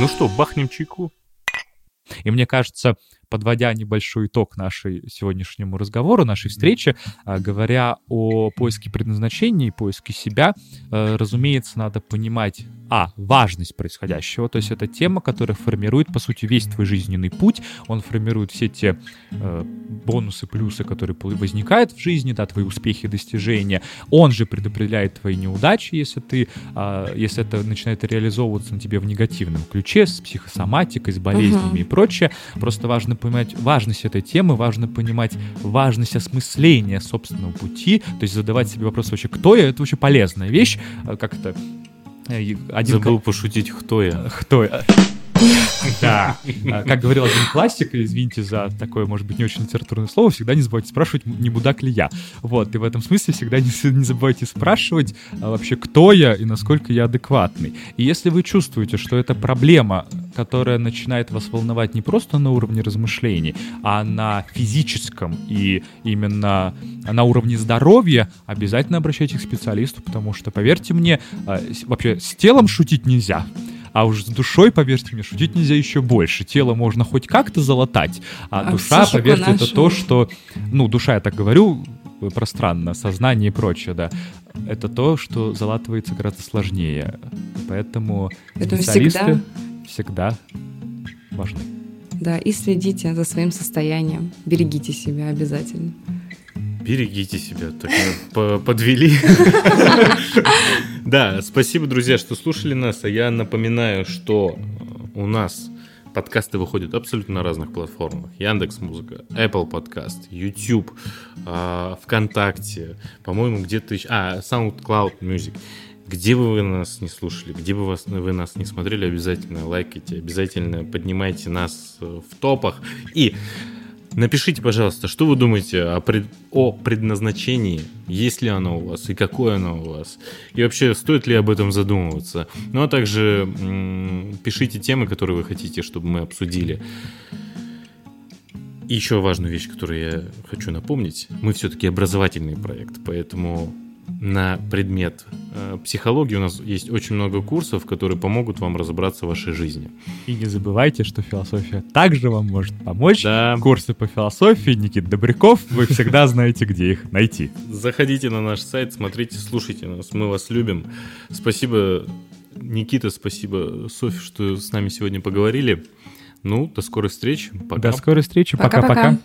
Ну что, бахнем чайку? И мне кажется, подводя небольшой итог нашей сегодняшнему разговору, нашей встрече, а, говоря о поиске предназначения и поиске себя, э, разумеется, надо понимать, а, важность происходящего, то есть это тема, которая формирует, по сути, весь твой жизненный путь, он формирует все те э, бонусы, плюсы, которые возникают в жизни, да, твои успехи, достижения, он же предопределяет твои неудачи, если ты, э, если это начинает реализовываться на тебе в негативном ключе, с психосоматикой, с болезнями uh-huh. и прочее, просто важно понимать важность этой темы, важно понимать важность осмысления собственного пути, то есть задавать себе вопрос вообще, кто я, это вообще полезная вещь, э, как это э, один Забыл пошутить, кто я. Кто я. Да. А, как говорил один классик, извините за такое, может быть, не очень литературное слово, всегда не забывайте спрашивать, не мудак ли я. Вот, и в этом смысле всегда не, забывайте спрашивать а, вообще, кто я и насколько я адекватный. И если вы чувствуете, что это проблема, которая начинает вас волновать не просто на уровне размышлений, а на физическом и именно на уровне здоровья, обязательно обращайтесь к специалисту, потому что, поверьте мне, а, вообще с телом шутить нельзя. А уж с душой, поверьте мне, шутить нельзя еще больше. Тело можно хоть как-то залатать, а, а душа, поверьте, нашу. это то, что... Ну, душа, я так говорю, пространно, сознание и прочее, да. Это то, что залатывается гораздо сложнее. Поэтому это специалисты всегда... всегда важны. Да, и следите за своим состоянием. Берегите себя обязательно. Берегите себя, так подвели. Да, спасибо, друзья, что слушали нас. А я напоминаю, что у нас подкасты выходят абсолютно на разных платформах. Яндекс Музыка, Apple Podcast, YouTube, а, ВКонтакте, по-моему, где-то еще... А, SoundCloud Music. Где бы вы нас не слушали, где бы вас, вы нас не смотрели, обязательно лайкайте, обязательно поднимайте нас в топах. И Напишите, пожалуйста, что вы думаете о, пред... о предназначении, есть ли оно у вас и какое оно у вас, и вообще стоит ли об этом задумываться. Ну а также м- пишите темы, которые вы хотите, чтобы мы обсудили. И еще важную вещь, которую я хочу напомнить, мы все-таки образовательный проект, поэтому на предмет э, психологии у нас есть очень много курсов, которые помогут вам разобраться в вашей жизни. И не забывайте, что философия также вам может помочь. Да. Курсы по философии Никит Добряков, вы всегда знаете, где их найти. Заходите на наш сайт, смотрите, слушайте нас, мы вас любим. Спасибо, Никита, спасибо, Софья, что с нами сегодня поговорили. Ну, до скорой встречи. Пока. До скорой встречи. Пока-пока.